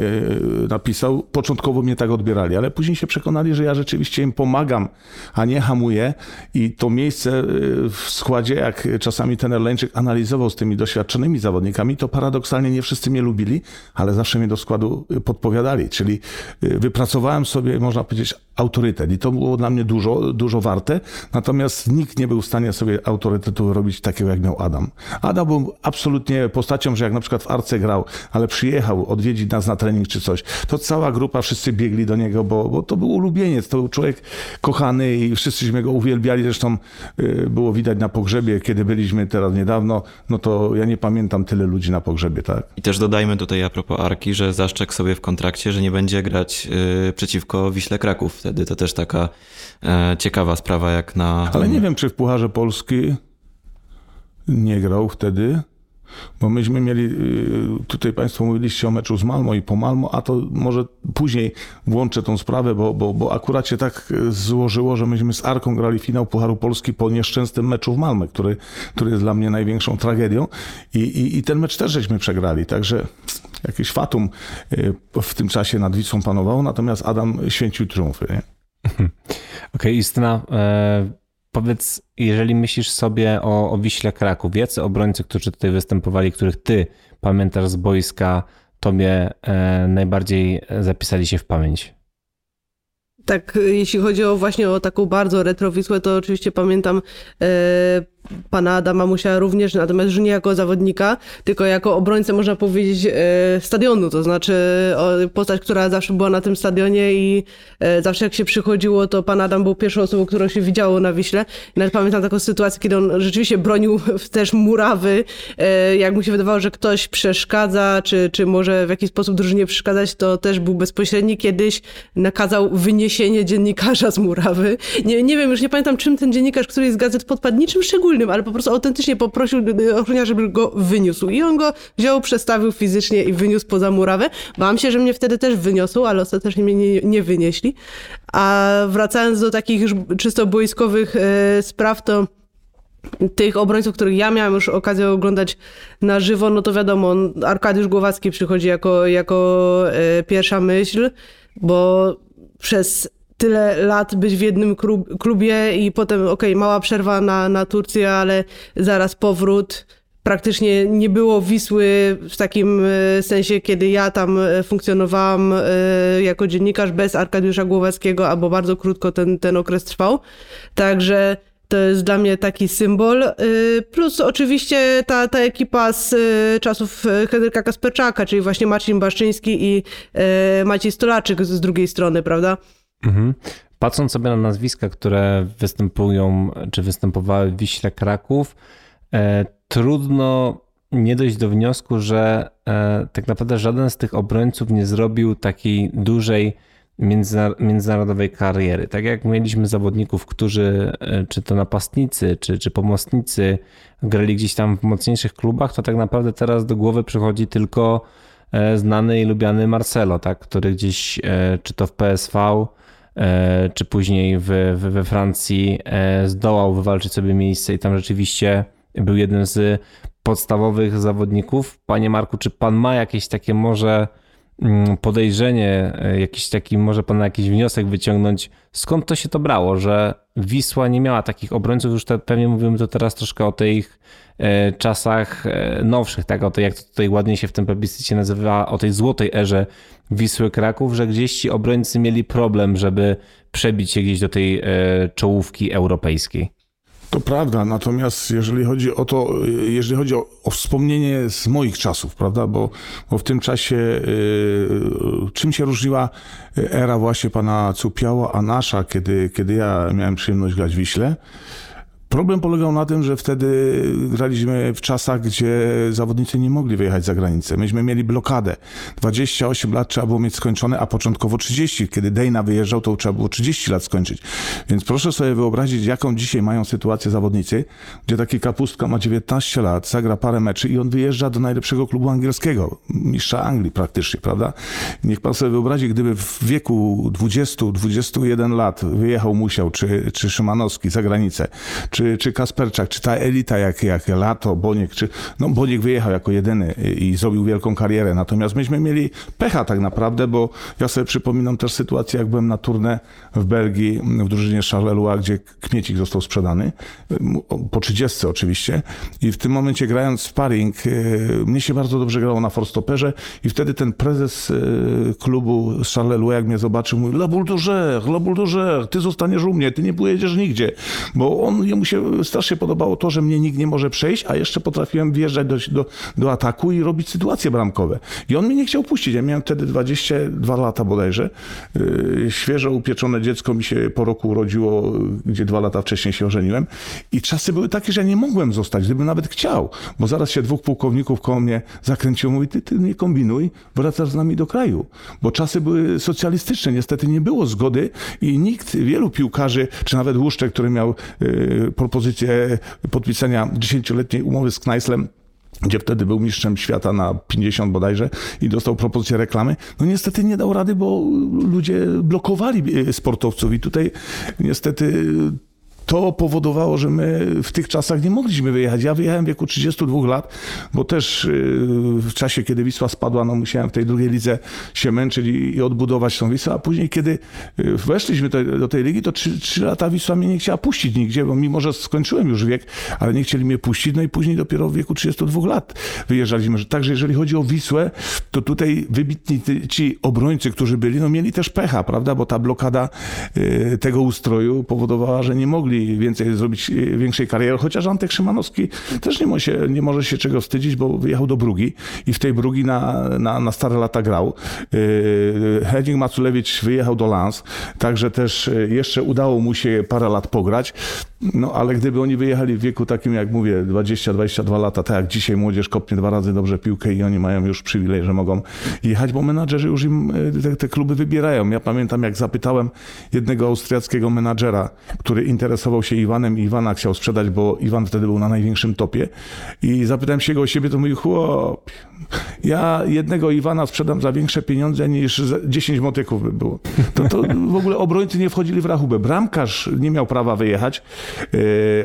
napisał, początkowo mnie tak odbierali, ale później się przekonali, że ja rzeczywiście im pomagam, a nie hamuję. I to miejsce e, w składzie, jak czasami ten Leńczyk analizował z tymi doświadczonymi zawodnikami, to paradoksalnie nie wszyscy mnie lubili, ale zawsze mnie do składu podpowiadali. Czyli e, wypracowałem sobie, można powiedzieć, autorytet i to było dla mnie dużo, dużo warte. Natomiast nikt nie był w stanie sobie autorytetu robić takiego, jak miał Adam. Adam był absolutnie postacią, że jak na przykład w Arce grał, ale przyjechał odwiedzić nas na trening czy coś, to cała grupa, wszyscy biegli do niego, bo, bo to był ulubieniec, to był człowiek kochany i wszyscyśmy go uwielbiali. Zresztą y, było widać na pogrzebie, kiedy byliśmy teraz niedawno, no to ja nie pamiętam tyle ludzi na pogrzebie, tak. I też dodajmy tutaj a propos Arki, że zaszczek sobie w kontrakcie, że nie będzie grać y, przeciwko Wiśle Kraków wtedy. To też taka e, ciekawa sprawa jak na... Ale nie wiem, czy w Pucharze Polski nie grał wtedy. Bo myśmy mieli, y, tutaj Państwo mówiliście o meczu z Malmo i po Malmo, a to może później włączę tą sprawę, bo, bo, bo akurat się tak złożyło, że myśmy z Arką grali finał Pucharu Polski po nieszczęsnym meczu w Malmę, który, który jest dla mnie największą tragedią i, i, i ten mecz też żeśmy przegrali, także jakieś fatum y, w tym czasie nad Wisłą panowało, natomiast Adam święcił triumfy. Okej, okay, Justyna, e powiedz, jeżeli myślisz sobie o, o Wiśle Kraków, jacy obrońcy, którzy tutaj występowali, których ty pamiętasz z boiska, tobie e, najbardziej zapisali się w pamięć? Tak, jeśli chodzi o właśnie o taką bardzo retrowisłę, to oczywiście pamiętam e, pana Adama Musia również, natomiast już nie jako zawodnika, tylko jako obrońcę, można powiedzieć, e, stadionu, to znaczy postać, która zawsze była na tym stadionie i e, zawsze jak się przychodziło, to pan Adam był pierwszą osobą, którą się widziało na Wiśle. Nawet pamiętam taką sytuację, kiedy on rzeczywiście bronił też murawy, e, jak mu się wydawało, że ktoś przeszkadza, czy, czy może w jakiś sposób drużynie przeszkadzać, to też był bezpośredni. Kiedyś nakazał wyniesienie dziennikarza z murawy. Nie, nie wiem, już nie pamiętam, czym ten dziennikarz, który z gazet podpadł, niczym szczególnym, wspólnym, ale po prostu autentycznie poprosił ochroniarza, żeby go wyniósł. I on go wziął, przestawił fizycznie i wyniósł poza murawę. Bałam się, że mnie wtedy też wyniosł, ale ostatecznie mnie nie, nie wynieśli. A wracając do takich już czysto boiskowych e, spraw, to tych obrońców, których ja miałam już okazję oglądać na żywo, no to wiadomo, Arkadiusz Głowacki przychodzi jako, jako pierwsza myśl, bo przez tyle lat być w jednym klubie i potem, okej, okay, mała przerwa na, na Turcję, ale zaraz powrót praktycznie nie było Wisły w takim e, sensie, kiedy ja tam e, funkcjonowałam e, jako dziennikarz bez Arkadiusza Głowackiego, albo bardzo krótko ten, ten okres trwał. Także to jest dla mnie taki symbol. Plus oczywiście ta, ta ekipa z czasów Henryka Kasperczaka, czyli właśnie Marcin Baszczyński i Maciej Stolaczyk z drugiej strony, prawda? Mhm. Patrząc sobie na nazwiska, które występują, czy występowały w Wiśle Kraków, trudno nie dojść do wniosku, że e, tak naprawdę żaden z tych obrońców nie zrobił takiej dużej międzynarodowej kariery. Tak jak mieliśmy zawodników, którzy, e, czy to napastnicy, czy, czy pomocnicy, grali gdzieś tam w mocniejszych klubach, to tak naprawdę teraz do głowy przychodzi tylko e, znany i lubiany Marcelo, tak, który gdzieś, czy to w PSV, czy później w, w, we Francji zdołał wywalczyć sobie miejsce i tam rzeczywiście był jednym z podstawowych zawodników. Panie Marku, czy pan ma jakieś takie może podejrzenie, e, jakiś taki, może pan jakiś wniosek wyciągnąć, skąd to się to brało, że Wisła nie miała takich obrońców, już te, pewnie mówimy to teraz troszkę o tych e, czasach e, nowszych, tak, o tej, jak to tutaj ładnie się w tym plebiscycie nazywa, o tej złotej erze Wisły Kraków, że gdzieś ci obrońcy mieli problem, żeby przebić się gdzieś do tej czołówki europejskiej. To prawda, natomiast jeżeli chodzi o to, jeżeli chodzi o, o wspomnienie z moich czasów, prawda, bo, bo w tym czasie y, czym się różniła era właśnie pana Cupiała, a nasza, kiedy, kiedy ja miałem przyjemność grać w Wiśle, Problem polegał na tym, że wtedy graliśmy w czasach, gdzie zawodnicy nie mogli wyjechać za granicę. Myśmy mieli blokadę. 28 lat trzeba było mieć skończone, a początkowo 30. Kiedy Dejna wyjeżdżał, to trzeba było 30 lat skończyć. Więc proszę sobie wyobrazić, jaką dzisiaj mają sytuację zawodnicy, gdzie taki kapustka ma 19 lat, zagra parę meczy i on wyjeżdża do najlepszego klubu angielskiego, mistrza Anglii praktycznie, prawda? Niech pan sobie wyobrazi, gdyby w wieku 20-21 lat wyjechał Musiał, czy, czy Szymanowski za granicę, czy, czy Kasperczak, czy ta elita jak, jak Lato, Boniek, czy no Boniek wyjechał jako jedyny i zrobił wielką karierę, natomiast myśmy mieli pecha tak naprawdę, bo ja sobie przypominam też sytuację, jak byłem na turnę w Belgii w drużynie Charleroi, gdzie Kmiecik został sprzedany, po 30 oczywiście. I w tym momencie grając sparring, e, mnie się bardzo dobrze grało na forstoperze i wtedy ten prezes e, klubu Charleroi, jak mnie zobaczył, mówi, La Bulldozer, La Bulldozer, ty zostaniesz u mnie, ty nie pojedziesz nigdzie, bo on, jemu się strasznie podobało to, że mnie nikt nie może przejść, a jeszcze potrafiłem wjeżdżać do, do, do ataku i robić sytuacje bramkowe. I on mnie nie chciał puścić. Ja miałem wtedy 22 lata bodajże. Yy, świeżo upieczone dziecko mi się po roku urodziło, gdzie dwa lata wcześniej się ożeniłem. I czasy były takie, że ja nie mogłem zostać, gdybym nawet chciał, bo zaraz się dwóch pułkowników koło mnie zakręciło, mówi, ty, ty nie kombinuj, wracasz z nami do kraju. Bo czasy były socjalistyczne, niestety nie było zgody i nikt, wielu piłkarzy, czy nawet Łuszczek, który miał yy, propozycję podpisania 10-letniej umowy z Kneislem gdzie wtedy był mistrzem świata na 50 bodajże i dostał propozycję reklamy. No niestety nie dał rady, bo ludzie blokowali e, sportowców i tutaj niestety to powodowało, że my w tych czasach nie mogliśmy wyjechać. Ja wyjechałem w wieku 32 lat, bo też y, w czasie, kiedy Wisła spadła, no musiałem w tej drugiej lidze się męczyć i odbudować tą Wisłę, a później, kiedy y, weszliśmy do tej ligi, to 3, lata Wisła mnie nie chciała puścić nigdzie, bo mimo, że skończyłem już wiek, ale nie chcieli mnie puścić, no i później dopiero w wieku 32 lat wyjeżdżaliśmy. Także jeżeli chodzi o Wisłę, to tutaj wybitni ci obrońcy, którzy byli, no mieli też pecha, prawda, bo ta blokada y, tego ustroju powodowała, że nie mogli mogli więcej zrobić, e, większej kariery, chociaż Antek Szymanowski też nie, się, nie może się czego wstydzić, bo wyjechał do Brugi i w tej Brugi na, na, na stare lata grał. E, Henning Maculewicz wyjechał do Lans, także też e, jeszcze udało mu się parę lat pograć. No ale gdyby oni wyjechali w wieku takim, jak mówię, 20-22 lata, tak jak dzisiaj młodzież kopnie dwa razy dobrze piłkę i oni mają już przywilej, że mogą jechać, bo menadżerzy już im te, te kluby wybierają. Ja pamiętam, jak zapytałem jednego austriackiego menadżera, który interesował się Iwanem i Iwana chciał sprzedać, bo Iwan wtedy był na największym topie i zapytałem się go o siebie, to mówi, chłop, ja jednego Iwana sprzedam za większe pieniądze niż 10 motyków by było. To, to w ogóle obrońcy nie wchodzili w rachubę. Bramkarz nie miał prawa wyjechać, E,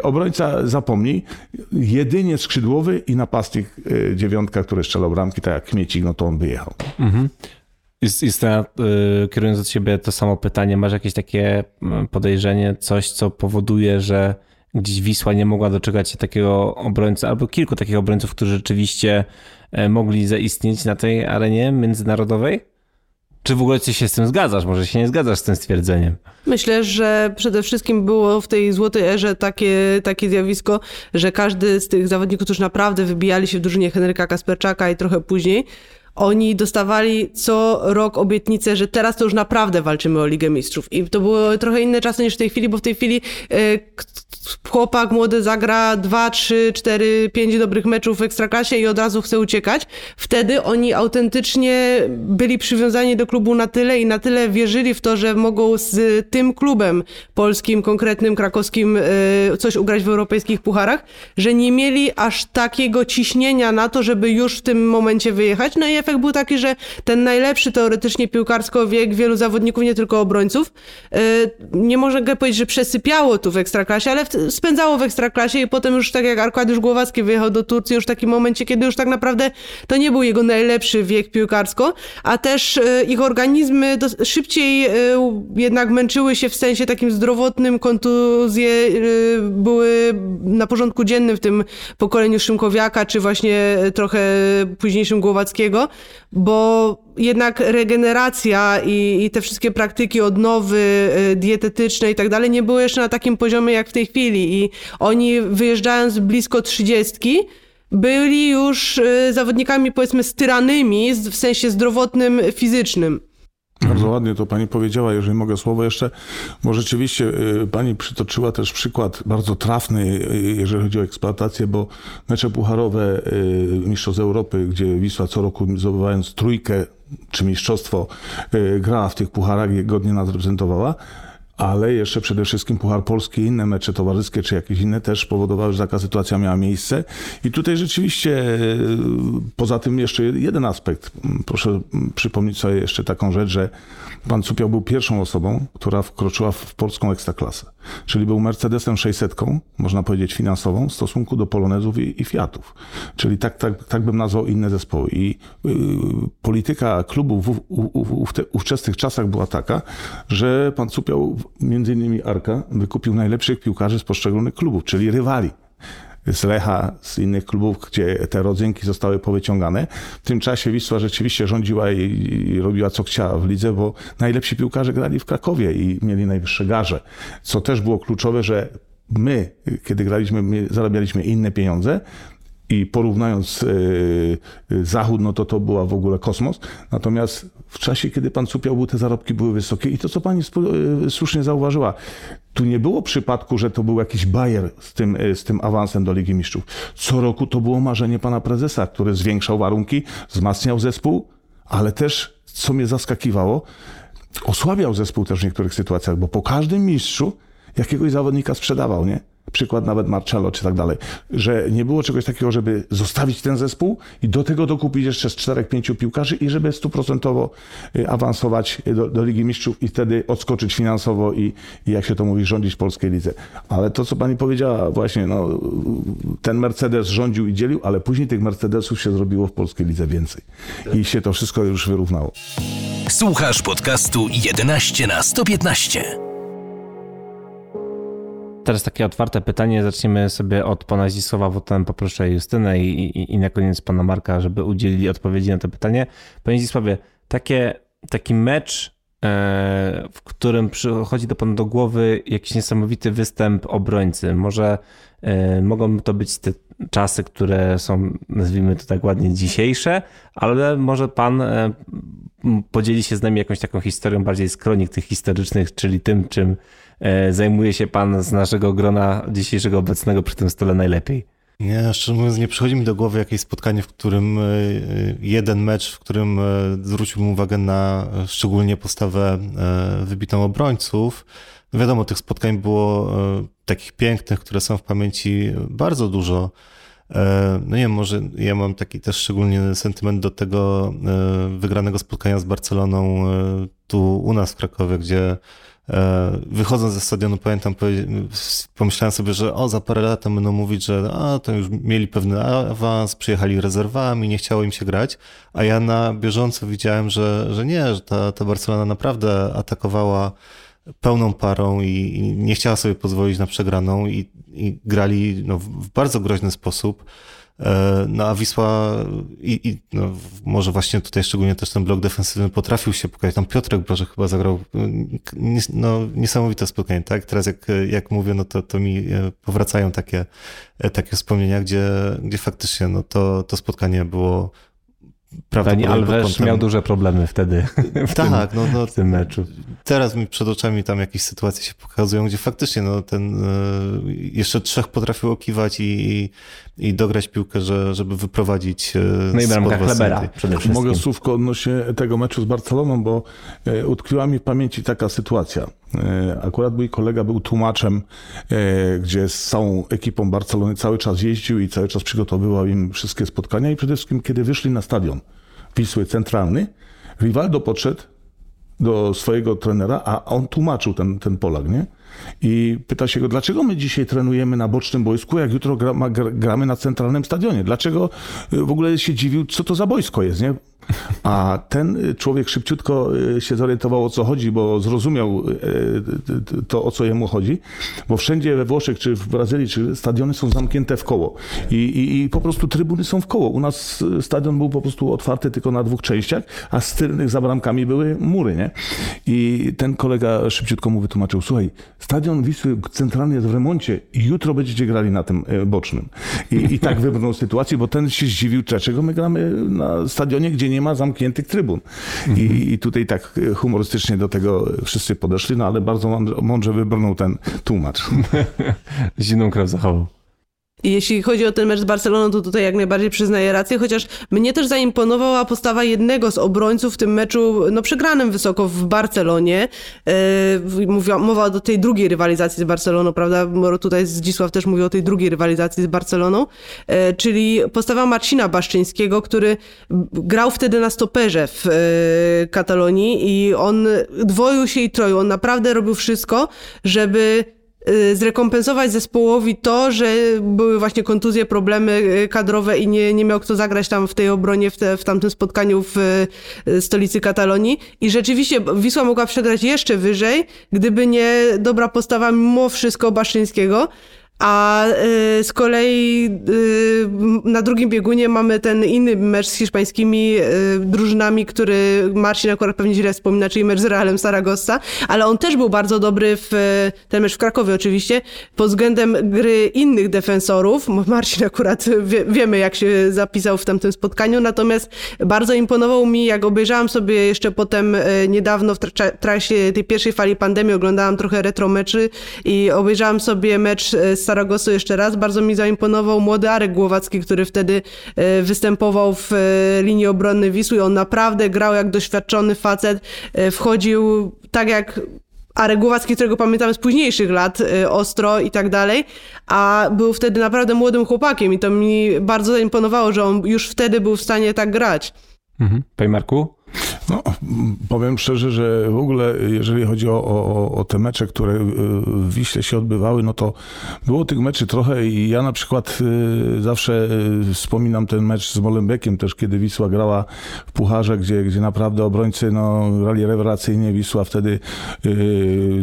obrońca zapomnij, jedynie skrzydłowy i napastnik e, dziewiątka, który strzelał bramki, tak jak Kmiecik, no to on wyjechał. Mhm. Justyna, y, kierując do ciebie to samo pytanie, masz jakieś takie podejrzenie, coś, co powoduje, że gdzieś Wisła nie mogła doczekać się takiego obrońcy, albo kilku takich obrońców, którzy rzeczywiście e, mogli zaistnieć na tej arenie międzynarodowej? Czy w ogóle ty się z tym zgadzasz? Może się nie zgadzasz z tym stwierdzeniem? Myślę, że przede wszystkim było w tej złotej erze takie, takie zjawisko, że każdy z tych zawodników, którzy naprawdę wybijali się w drużynie Henryka Kasperczaka i trochę później, oni dostawali co rok obietnicę, że teraz to już naprawdę walczymy o Ligę Mistrzów. I to były trochę inne czasy niż w tej chwili, bo w tej chwili e, chłopak młody zagra 2, 3, 4, 5 dobrych meczów w Ekstraklasie i od razu chce uciekać. Wtedy oni autentycznie byli przywiązani do klubu na tyle i na tyle wierzyli w to, że mogą z tym klubem polskim, konkretnym, krakowskim e, coś ugrać w europejskich pucharach, że nie mieli aż takiego ciśnienia na to, żeby już w tym momencie wyjechać. No i efekt był taki, że ten najlepszy teoretycznie piłkarsko wiek wielu zawodników, nie tylko obrońców, e, nie mogę powiedzieć, że przesypiało tu w Ekstraklasie, ale spędzało w Ekstraklasie i potem już tak jak Arkadiusz Głowacki wyjechał do Turcji już w takim momencie, kiedy już tak naprawdę to nie był jego najlepszy wiek piłkarsko, a też e, ich organizmy szybciej e, jednak męczyły się w sensie takim zdrowotnym, kontuzje były na porządku dziennym w tym pokoleniu Szymkowiaka, czy właśnie trochę późniejszym Głowackiego, bo jednak regeneracja i, i, te wszystkie praktyki odnowy y, dietetyczne i tak dalej nie były jeszcze na takim poziomie jak w tej chwili i oni wyjeżdżając blisko trzydziestki byli już y, zawodnikami powiedzmy styranymi w sensie zdrowotnym, fizycznym. Bardzo ładnie to pani powiedziała, jeżeli mogę słowo jeszcze, bo rzeczywiście y, pani przytoczyła też przykład bardzo trafny, y, jeżeli chodzi o eksploatację, bo mecze pucharowe y, Mistrzostw Europy, gdzie Wisła co roku zdobywając trójkę czy mistrzostwo gra w tych pucharach i godnie nas reprezentowała, ale jeszcze przede wszystkim Puchar Polski inne mecze towarzyskie, czy jakieś inne też powodowały, że taka sytuacja miała miejsce. I tutaj rzeczywiście, e, poza tym jeszcze jeden aspekt. Proszę przypomnieć sobie jeszcze taką rzecz, że pan Cupiał był pierwszą osobą, która wkroczyła w polską ekstraklasę. Czyli był Mercedesem 600, można powiedzieć finansową, w stosunku do Polonezów i, i Fiatów. Czyli tak, tak, tak bym nazwał inne zespoły. I y, polityka klubu w, w, w, w te, ówczesnych czasach była taka, że pan Cupiał między innymi Arka wykupił najlepszych piłkarzy z poszczególnych klubów, czyli rywali z Lecha, z innych klubów, gdzie te rodzynki zostały powyciągane. W tym czasie Wisła rzeczywiście rządziła i, robiła co chciała w lidze, bo najlepsi piłkarze grali w Krakowie i mieli najwyższe garze. Co też było kluczowe, że my, kiedy graliśmy, my zarabialiśmy inne pieniądze, i porównując yy, Zachód, no to to była w ogóle kosmos. Natomiast w czasie, kiedy pan Cupiał był, te zarobki były wysokie i to, co pani yy, słusznie zauważyła, tu nie było przypadku, że to był jakiś bajer z tym, yy, z tym awansem do Ligi Mistrzów. Co roku to było marzenie pana prezesa, który zwiększał warunki, wzmacniał zespół, ale też, co mnie zaskakiwało, osłabiał zespół też w niektórych sytuacjach, bo po każdym mistrzu jakiegoś zawodnika sprzedawał, nie? przykład nawet Marcello czy tak dalej, że nie było czegoś takiego, żeby zostawić ten zespół i do tego dokupić jeszcze z czterech, pięciu piłkarzy i żeby stuprocentowo y, awansować do, do Ligi Mistrzów i wtedy odskoczyć finansowo i, i, jak się to mówi, rządzić polskiej lidze. Ale to, co pani powiedziała, właśnie, no, ten Mercedes rządził i dzielił, ale później tych Mercedesów się zrobiło w polskiej lidze więcej. I się to wszystko już wyrównało. Słuchasz podcastu 11 na 115. Teraz takie otwarte pytanie. Zaczniemy sobie od pana Zdzisława, potem poproszę Justynę i, i, i na koniec pana Marka, żeby udzielili odpowiedzi na to pytanie. Panie Zdzisławie, takie, taki mecz, e, w którym przychodzi do pana do głowy jakiś niesamowity występ obrońcy. Może e, mogą to być te czasy, które są, nazwijmy to tak ładnie, dzisiejsze, ale może pan e, podzieli się z nami jakąś taką historią bardziej z kronik tych historycznych, czyli tym, czym E, zajmuje się pan z naszego grona dzisiejszego obecnego przy tym stole najlepiej? Nie, szczerze mówiąc, nie przychodzi mi do głowy jakieś spotkanie, w którym e, jeden mecz, w którym e, zwróciłbym uwagę na szczególnie postawę wybitą obrońców. Wiadomo, tych spotkań było takich pięknych, które są w pamięci bardzo dużo. No nie wiem, może ja mam taki też szczególnie sentyment do tego wygranego spotkania z Barceloną tu u nas w Krakowie, gdzie e, wychodząc ze stadionu, pamiętam, pomyślałem sobie, że o, za parę lat będą mówić, że a, to już mieli pewny awans, przyjechali rezerwami, nie chciało im się grać, a ja na bieżąco widziałem, że, że nie, że ta, ta Barcelona naprawdę atakowała pełną parą i, i nie chciała sobie pozwolić na przegraną i, i grali no, w bardzo groźny sposób. E, no a Wisła i, i no, może właśnie tutaj szczególnie też ten blok defensywny potrafił się pokazać. Tam Piotrek Broże chyba zagrał no, niesamowite spotkanie, tak? Teraz jak, jak mówię, no to, to mi e, powracają takie, e, takie wspomnienia, gdzie, gdzie faktycznie no to, to spotkanie było Dani Alves kątem... miał duże problemy wtedy w, tak, tym, no, no, w tym meczu. Teraz mi przed oczami tam jakieś sytuacje się pokazują, gdzie faktycznie no, ten, e, jeszcze trzech potrafił okiwać i, i dograć piłkę, że, żeby wyprowadzić e, No i bramka Klebera przede wszystkim. Mogę słówko odnośnie tego meczu z Barceloną, bo e, utkwiła mi w pamięci taka sytuacja. Akurat mój kolega był tłumaczem, gdzie z całą ekipą Barcelony cały czas jeździł i cały czas przygotowywał im wszystkie spotkania i przede wszystkim kiedy wyszli na stadion Wisły Centralny, Rivaldo podszedł do swojego trenera, a on tłumaczył ten, ten Polak, nie? I pyta się go, dlaczego my dzisiaj trenujemy na bocznym boisku, jak jutro gra, gramy na centralnym stadionie? Dlaczego w ogóle się dziwił, co to za boisko jest, nie? A ten człowiek szybciutko e, się zorientował o co chodzi, bo zrozumiał to, o co jemu chodzi, bo wszędzie we Włoszech, czy w Brazylii, czy stadiony są zamknięte w koło i, i, i po prostu trybuny są w koło. U nas stadion był po prostu otwarty tylko na dwóch częściach, a z tylnych za bramkami były mury, nie? I ten kolega szybciutko mu wytłumaczył, słuchaj, stadion Wisły centralny jest w remoncie i jutro będziecie grali na tym e, bocznym. I, i tak wybrnął sytuację, bo ten się zdziwił, dlaczego my gramy na stadionie, gdzie nie ma zamkniętych trybun. Mhm. I, I, tutaj tak humorystycznie do tego wszyscy podeszli, no ale bardzo mądrze, mądrze wybrnął ten tłumacz. Zimną krew zachował. Jeśli chodzi o ten mecz z Barceloną, to tutaj jak najbardziej przyznaję rację, chociaż mnie też zaimponowała postawa jednego z obrońców w tym meczu, no przegranym wysoko w Barcelonie. Yy, mówiła, mowa o tej drugiej rywalizacji z Barceloną, prawda? Tutaj Zdzisław też mówił o tej drugiej rywalizacji z Barceloną, yy, czyli postawa Marcina Baszczyńskiego, który grał wtedy na stoperze w yy, Katalonii i on dwoił się i troił. On naprawdę robił wszystko, żeby zrekompensować zespołowi to, że były właśnie kontuzje, problemy y, kadrowe i nie, nie miał kto zagrać tam w tej obronie w, te, w tamtym spotkaniu w y, stolicy Katalonii. I rzeczywiście Wisła mogła przegrać jeszcze wyżej, gdyby nie dobra postawa mimo wszystko Baszyńskiego. A y, z kolei y, na drugim biegunie mamy ten inny mecz z hiszpańskimi y, drużynami, który Marcin akurat pewnie źle wspomina, czyli mecz z Realem Saragossa, ale on też był bardzo dobry w ten mecz w Krakowie oczywiście, pod względem gry innych defensorów. Marcin akurat wie, wiemy, jak się zapisał w tamtym spotkaniu, natomiast bardzo imponował mi, jak obejrzałam sobie jeszcze potem niedawno w trakcie tej pierwszej fali pandemii, oglądałam trochę retro meczy i obejrzałam sobie mecz z Saragosu jeszcze raz. Bardzo mi zaimponował młody Arek Głowacki, który wtedy e, występował w e, linii obrony Wisły. On naprawdę grał jak doświadczony facet. E, wchodził tak jak Arek Głowacki, którego pamiętam z późniejszych lat, ostro i tak dalej, a był wtedy naprawdę młodym chłopakiem i to mi bardzo zaimponowało, że on już wtedy był w stanie tak grać. Mhm. Panie Marku? No, powiem szczerze, że w ogóle jeżeli chodzi o, o, o te mecze, które w Wiśle się odbywały, no to było tych meczy trochę i ja na przykład y, zawsze y, wspominam ten mecz z Molenbeekiem też, kiedy Wisła grała w Pucharze, gdzie, gdzie naprawdę obrońcy no, grali rewelacyjnie. Wisła wtedy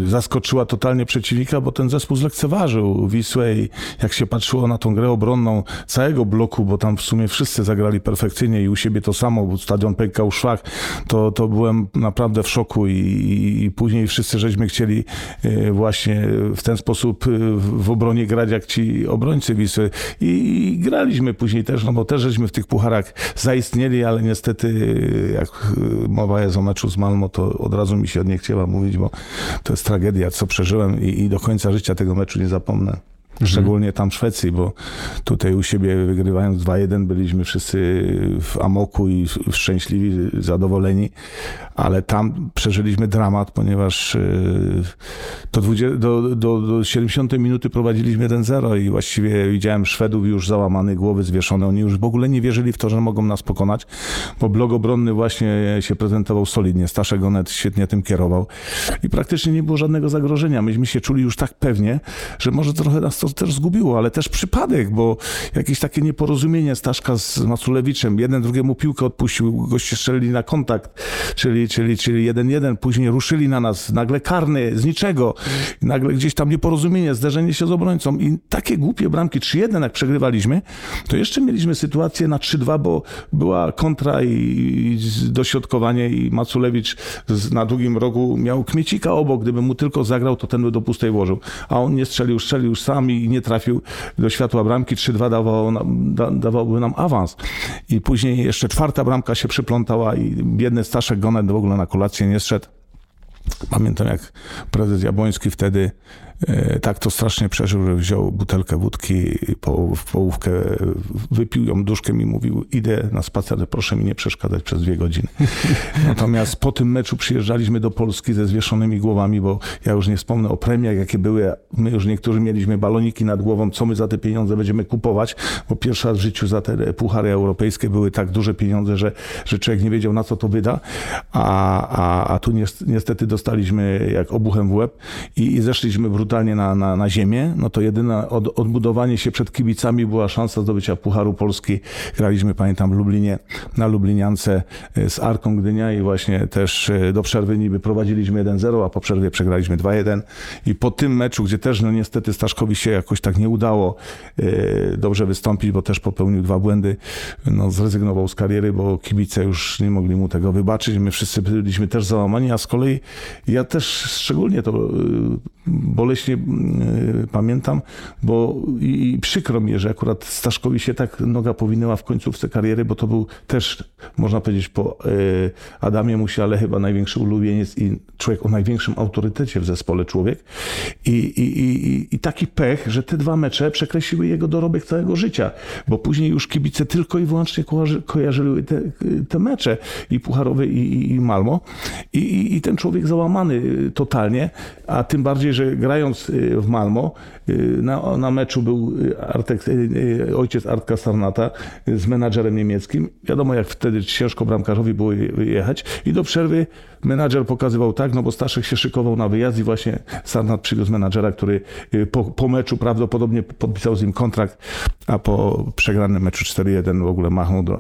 zaskoczyła totalnie przeciwnika, bo ten zespół zlekceważył Wisłę i jak się patrzyło na tą grę obronną całego bloku, bo tam w sumie wszyscy zagrali perfekcyjnie i u siebie to samo, bo stadion pękał szwach, to, to byłem naprawdę w szoku i, i później wszyscy żeśmy chcieli e, właśnie w ten sposób e, w obronie grać jak ci obrońcy Wisły I, i graliśmy później też, no bo też żeśmy w tych pucharach zaistnieli, ale niestety jak mowa jest o meczu z Malmo, to od razu mi się nie chciała mówić, bo to jest tragedia, co przeżyłem i, i do końca życia tego meczu nie zapomnę. Szczególnie tam w Szwecji, bo tutaj u siebie wygrywając 2-1 byliśmy wszyscy w amoku i szczęśliwi, zadowoleni, ale tam przeżyliśmy dramat, ponieważ do, 20, do, do, do 70 minuty prowadziliśmy 1-0 i właściwie widziałem Szwedów już załamane, głowy zwieszone. Oni już w ogóle nie wierzyli w to, że mogą nas pokonać, bo blok obronny właśnie się prezentował solidnie. Staszek Onet świetnie tym kierował i praktycznie nie było żadnego zagrożenia. Myśmy się czuli już tak pewnie, że może trochę nas to też zgubiło, ale też przypadek, bo jakieś takie nieporozumienie Staszka z Maculewiczem. Jeden drugiemu piłkę odpuścił, goście strzelili na kontakt, czyli, czyli, czyli jeden jeden. Później ruszyli na nas, nagle karny, z niczego. Nagle gdzieś tam nieporozumienie, zderzenie się z obrońcą i takie głupie bramki 3-1 jak przegrywaliśmy, to jeszcze mieliśmy sytuację na 3-2, bo była kontra i, i dośrodkowanie i Maculewicz z, na drugim rogu miał kmiecika obok, gdyby mu tylko zagrał, to ten by do pustej włożył. A on nie strzelił, strzelił sam i nie trafił do światła bramki. 3-2 dawało nam, da, dawałoby nam awans. I później jeszcze czwarta bramka się przyplątała i biedny Staszek Gonet w ogóle na kolację nie szedł. Pamiętam, jak prezes Jabłoński wtedy tak to strasznie przeżył, że wziął butelkę wódki, w połówkę wypił ją duszkiem i mówił, idę na spacer, proszę mi nie przeszkadzać przez dwie godziny. Natomiast po tym meczu przyjeżdżaliśmy do Polski ze zwieszonymi głowami, bo ja już nie wspomnę o premiach, jakie były. My już niektórzy mieliśmy baloniki nad głową, co my za te pieniądze będziemy kupować, bo pierwszy raz w życiu za te puchary europejskie były tak duże pieniądze, że, że człowiek nie wiedział, na co to wyda, a, a, a tu nies- niestety dostaliśmy jak obuchem w łeb i, i zeszliśmy brutalnie na, na, na ziemię, no to jedyne od, odbudowanie się przed kibicami była szansa zdobycia Pucharu Polski. Graliśmy, pamiętam, w Lublinie, na Lubliniance y, z Arką Gdynia i właśnie też y, do przerwy niby prowadziliśmy 1-0, a po przerwie przegraliśmy 2-1 i po tym meczu, gdzie też no niestety Staszkowi się jakoś tak nie udało y, dobrze wystąpić, bo też popełnił dwa błędy, no zrezygnował z kariery, bo kibice już nie mogli mu tego wybaczyć. My wszyscy byliśmy też załamani, a z kolei ja też szczególnie to boleśnie y, pamiętam, bo i, przykro mi, że akurat Staszkowi się tak noga powinęła w końcówce kariery, bo to był też, można powiedzieć, po y, Adamie Musiale chyba największy ulubieniec i człowiek o największym autorytecie w zespole człowiek. I, i, i, i taki pech, że te dwa mecze przekreśliły jego dorobek całego życia, bo później już kibice tylko i wyłącznie kojarzy, kojarzyły te, te mecze i Pucharowe i, i, i Malmo I, i, ten człowiek załamany y, totalnie, a tym bardziej, że grając y, w Malmo y, na, na meczu był y, Artek, ojciec Artka Sarnata z menadżerem niemieckim. Wiadomo, jak wtedy ciężko bramkarzowi było je- jechać i do przerwy menadżer pokazywał tak, no bo Staszek się szykował na wyjazd i właśnie Sarnat przywiózł menadżera, który y, po, po meczu prawdopodobnie podpisał z nim kontrakt, a po przegranym meczu 4-1 w ogóle machnął do,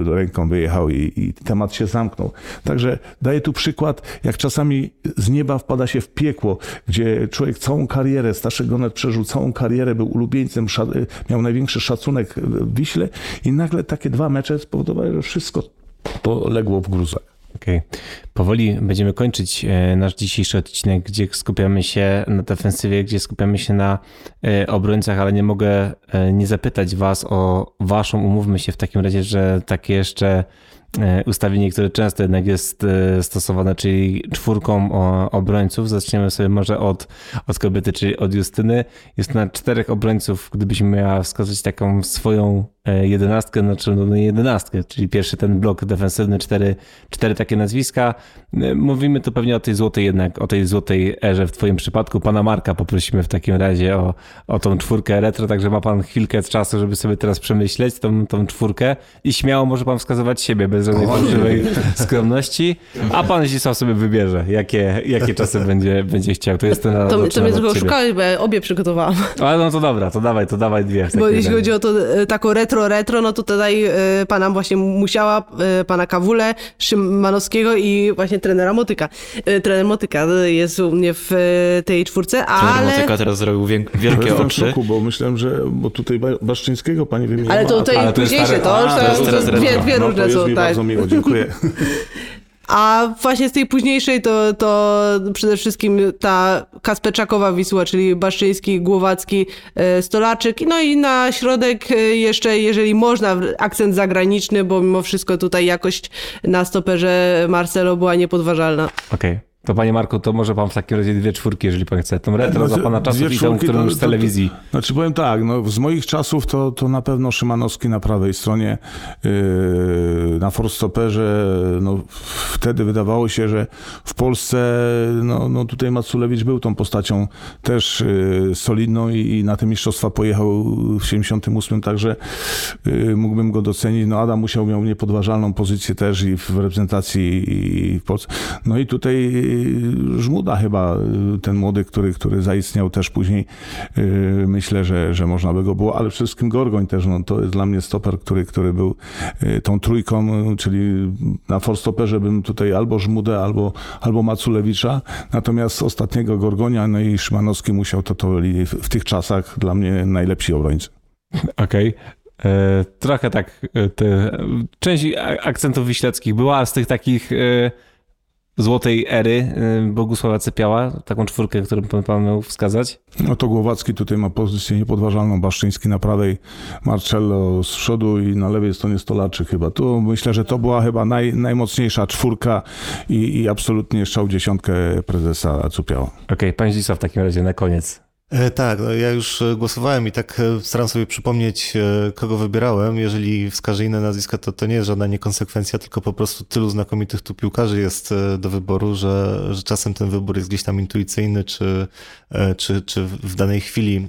y, do ręką, wyjechał i, i temat się zamknął. Także daję tu przykład, jak czasami z nieba wpada się w piekło, gdzie człowiek całą karierę, Staszek Gonet przeżył całą karierę, był ulubieńcem, y, miał największy szacunek w Wiśle i nagle takie dwa mecze spowodowały, że wszystko poległo w gruzach. Okej. Powoli będziemy kończyć e, nasz dzisiejszy odcinek, gdzie skupiamy się na defensywie, gdzie skupiamy się na e, obrońcach, ale nie mogę e, nie zapytać Was o Waszą, umówmy się w takim razie, że takie jeszcze ustawienie, które często jednak jest e, stosowane, czyli czwórką obrońców. Zaczniemy sobie może od, od kobiety, czyli od Justyny. Jest na czterech obrońców, gdybyśmy miała wskazać taką swoją e, jedenastkę, znaczy no nie jedenastkę, czyli pierwszy ten blok defensywny, cztery, cztery takie nazwiska. E, Mówimy tu pewnie o tej złotej jednak, o tej złotej erze w twoim przypadku. Pana Marka poprosimy w takim razie o, o tą czwórkę retro, także ma pan chwilkę czasu, żeby sobie teraz przemyśleć tą, tą czwórkę i śmiało może pan wskazywać siebie bez żadnej fałszywej skromności, a pan Zdzisław sobie wybierze, jakie, jakie czasy będzie, będzie chciał. To jest ten To, to mnie trochę oszukałeś, bo ja obie przygotowałam. Ale no to dobra, to dawaj, to dawaj dwie. Bo jeśli chodzi o to e, taką retro, retro, no to tutaj e, pana właśnie Musiała, e, pana Kawule, Szymanowskiego i właśnie trenera Motyka. E, Trener Motyka jest u mnie w tej czwórce, Trener ale... Motyka teraz zrobił wiek- wielkie oczy. szoku, bo myślałem, że, bo tutaj Ba- Baszczyńskiego pani wymieniła. Ale to tutaj Ale to późniejsze, stare- to już a, to, to to, dwie, no, różne są, tak. Bardzo miło, dziękuję. A właśnie z tej późniejszej to, to przede wszystkim ta Kaspeczakowa Wisła, czyli Baszczyński, Głowacki, e, Stolaczyk. No i na środek e, jeszcze, jeżeli można, akcent zagraniczny, bo mimo wszystko tutaj jakość na stoperze Marcelo była niepodważalna. Okej. To panie Marku, to może pan w takim razie dwie czwórki, jeżeli pan chce. Tą retro za Znaczy, pana czasów i tą, którą to- z to- telewizji. Znaczy powiem tak, no, z moich czasów to, to na pewno Szymanowski na prawej stronie, yy, na forstoperze, no, wtedy wydawało się, że w Polsce, no, no tutaj Maculewicz był tą postacią też yy, solidną i, i na te mistrzostwa pojechał w 78, także yy, mógłbym go docenić. No Adam musiał miał niepodważalną pozycję też i w reprezentacji i w Polsce. No i tutaj yy, Żmuda chyba, yy, ten młody, który, który zaistniał też później, yy, myślę, że, że można by go było, ale przede wszystkim Gorgoń też, no to jest dla mnie stoper, który, który był tą trójką, czyli na forstoperze bym tutaj albo Żmudę, albo, albo Maculewicza, natomiast ostatniego Gorgonia, no i Szymanowski musiał to, to byli w, tych czasach dla mnie najlepsi obrońcy. Okej. E, Trochę tak, e, te, część akcentów wiśleckich była, z tych takich e, złotej ery e, Bogusława Cepiała, taką czwórkę, którą pan, pan miał wskazać. No to Głowacki tutaj ma pozycję niepodważalną, Baszczyński na prawej, Marcello z przodu i na lewej stronie Stolaczy chyba. Tu myślę, że to była chyba naj, najmocniejsza czwórka i, i absolutnie strzał dziesiątkę prezesa Cupiała. Okej, pan Zdzisław w takim razie na koniec. E, Tak, no ja już e, głosowałem i tak e, staram sobie przypomnieć, kogo wybierałem. Jeżeli wskażę inne nazwiska, to to nie jest żadna niekonsekwencja, tylko po prostu tylu znakomitych tu piłkarzy jest do wyboru, że, że czasem ten wybór jest gdzieś tam intuicyjny, czy, czy, czy w danej chwili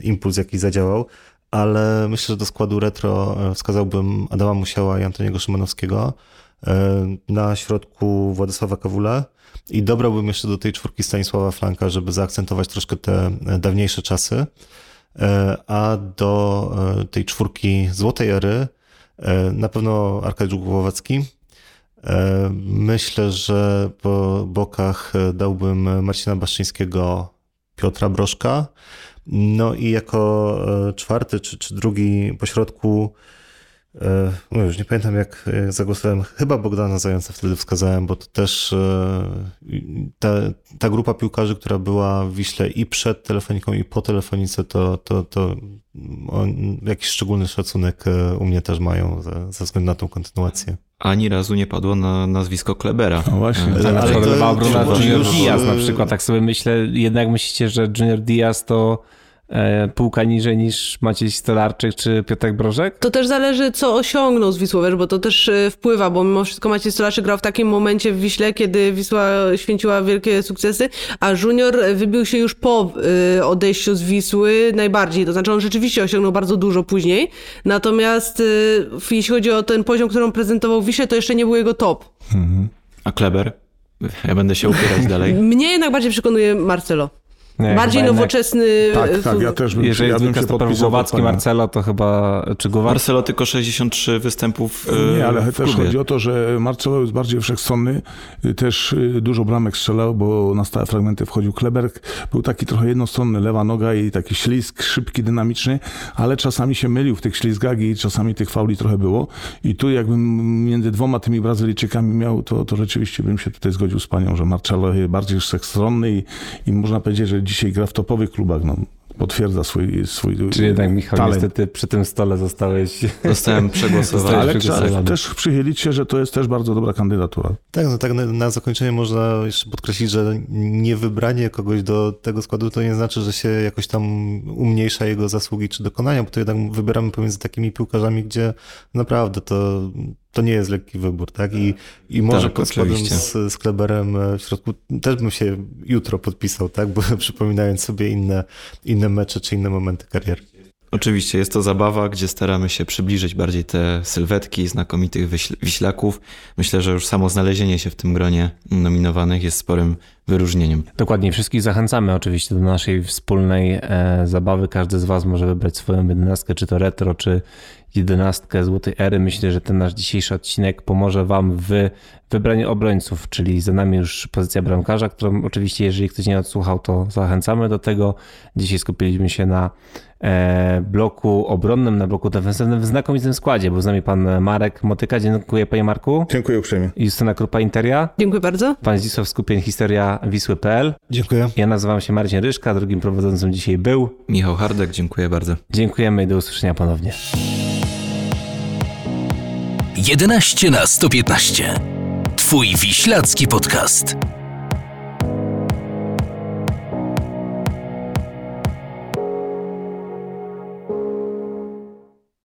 impuls jakiś zadziałał. Ale myślę, że do składu retro wskazałbym Adama Musiała i Antoniego Szymanowskiego. Na środku Władysława Kawula. I dobrałbym jeszcze do tej czwórki Stanisława Flanka, żeby zaakcentować troszkę te e, dawniejsze czasy. E, A do e, tej czwórki złotej ery na pewno Arkadiusz Głowacki. Myślę, że po bokach dałbym Marcina Baszczyńskiego, Piotra Broszka. No i jako czwarty czy, czy drugi pośrodku No już nie pamiętam, jak zagłosowałem. Chyba Bogdana Zająca wtedy wskazałem, bo to też e, ta, ta grupa piłkarzy, która była w Wiśle i przed telefoniką, i po telefonice, to, to, to on, jakiś szczególny szacunek e, u mnie też mają ze, ze względu na tą kontynuację. Ani razu nie padło na nazwisko Klebera. No właśnie. E, Ale, ale to to- lewa obrona to Junior Diaz na przykład, tak sobie myślę, jednak myślicie, że Junior Diaz to e, półka niżej niż Maciej Stolarczyk czy Piotrek Brożek? To też zależy, co osiągnął z Wisłą, wiesz, bo to też e, wpływa, bo mimo wszystko Maciej Stolarczyk grał w takim momencie w Wiśle, kiedy Wisła święciła wielkie sukcesy, a Junior wybił się już po e, odejściu z Wisły najbardziej. To znaczy on rzeczywiście osiągnął bardzo dużo później, natomiast e, jeśli chodzi o ten poziom, którą prezentował w Wiśle, to jeszcze nie był jego top. A Kleber? Ja będę się upierać dalej. Mnie jednak bardziej przekonuje Marcelo. Nie, bardziej jednak, nowoczesny. Tak, e, tak, ja też bym, Jeżeli ja bym się podpisał pod Głowacki. Marcelo, to chyba, czy Głowacki? Marcelo tylko 63 występów e, Nie, ale w też klubie. chodzi o to, że Marcelo jest bardziej wszechstronny, y, też y, dużo bramek strzelał, bo na stałe fragmenty wchodził Kleberg. Był taki trochę jednostronny, lewa noga i taki ślizg, szybki, dynamiczny, ale czasami się mylił w tych ślizgach i czasami tych fauli trochę było. I tu jakbym między dwoma tymi Brazylijczykami miał, to, to rzeczywiście bym się tutaj zgodził z panią, że Marcelo jest bardziej wszechstronny i, i można powiedzieć, że dzisiaj gra w topowych klubach. No, potwierdza swój, swój Czy jednak, Michał, talent. niestety przy tym stole zostałeś... Zostałem przegłosowany. Ale trzeba też przychylić się, że to jest też bardzo dobra kandydatura. Tak, no tak na, na zakończenie można jeszcze podkreślić, że niewybranie kogoś do tego składu to nie znaczy, że się jakoś tam umniejsza jego zasługi czy dokonania, bo to jednak wybieramy pomiędzy takimi piłkarzami, gdzie naprawdę to, to nie jest lekki wybór, tak? I, i może Tak, pod z, z Kleberem e, w środku też bym się jutro podpisał, tak? Bo przypominając sobie inne, inne mecze czy inne momenty kariery. Oczywiście jest to zabawa, gdzie staramy się przybliżyć bardziej te sylwetki znakomitych wiślaków. Myślę, że już samo znalezienie się w tym gronie nominowanych jest sporym wyróżnieniem. Dokładnie, wszystkich zachęcamy oczywiście do naszej wspólnej e, zabawy. Każdy z Was może wybrać swoją jedenastkę, czy to retro, czy jedenastkę złotej ery. Myślę, że ten nasz dzisiejszy odcinek pomoże Wam w wybraniu obrońców, czyli za nami już pozycja bramkarza, którą oczywiście, jeżeli ktoś nie odsłuchał, to zachęcamy do tego. Dzisiaj skupiliśmy się na e, bloku obronnym, na bloku defensywnym w znakomitym składzie. Był z nami pan Marek Motyka. Dziękuję Panie Marku. Dziękuję uprzejmie. Justyna Krupa Interia. Dziękuję bardzo. Pan Zdzisław Skupień, Historia Wisły.pl. Dziękuję. Ja nazywam się Marcin Ryszka, drugim prowadzącym dzisiaj był. Michał Hardek, dziękuję bardzo. Dziękujemy i do usłyszenia ponownie. 11 na 115. Twój wiślacki podcast.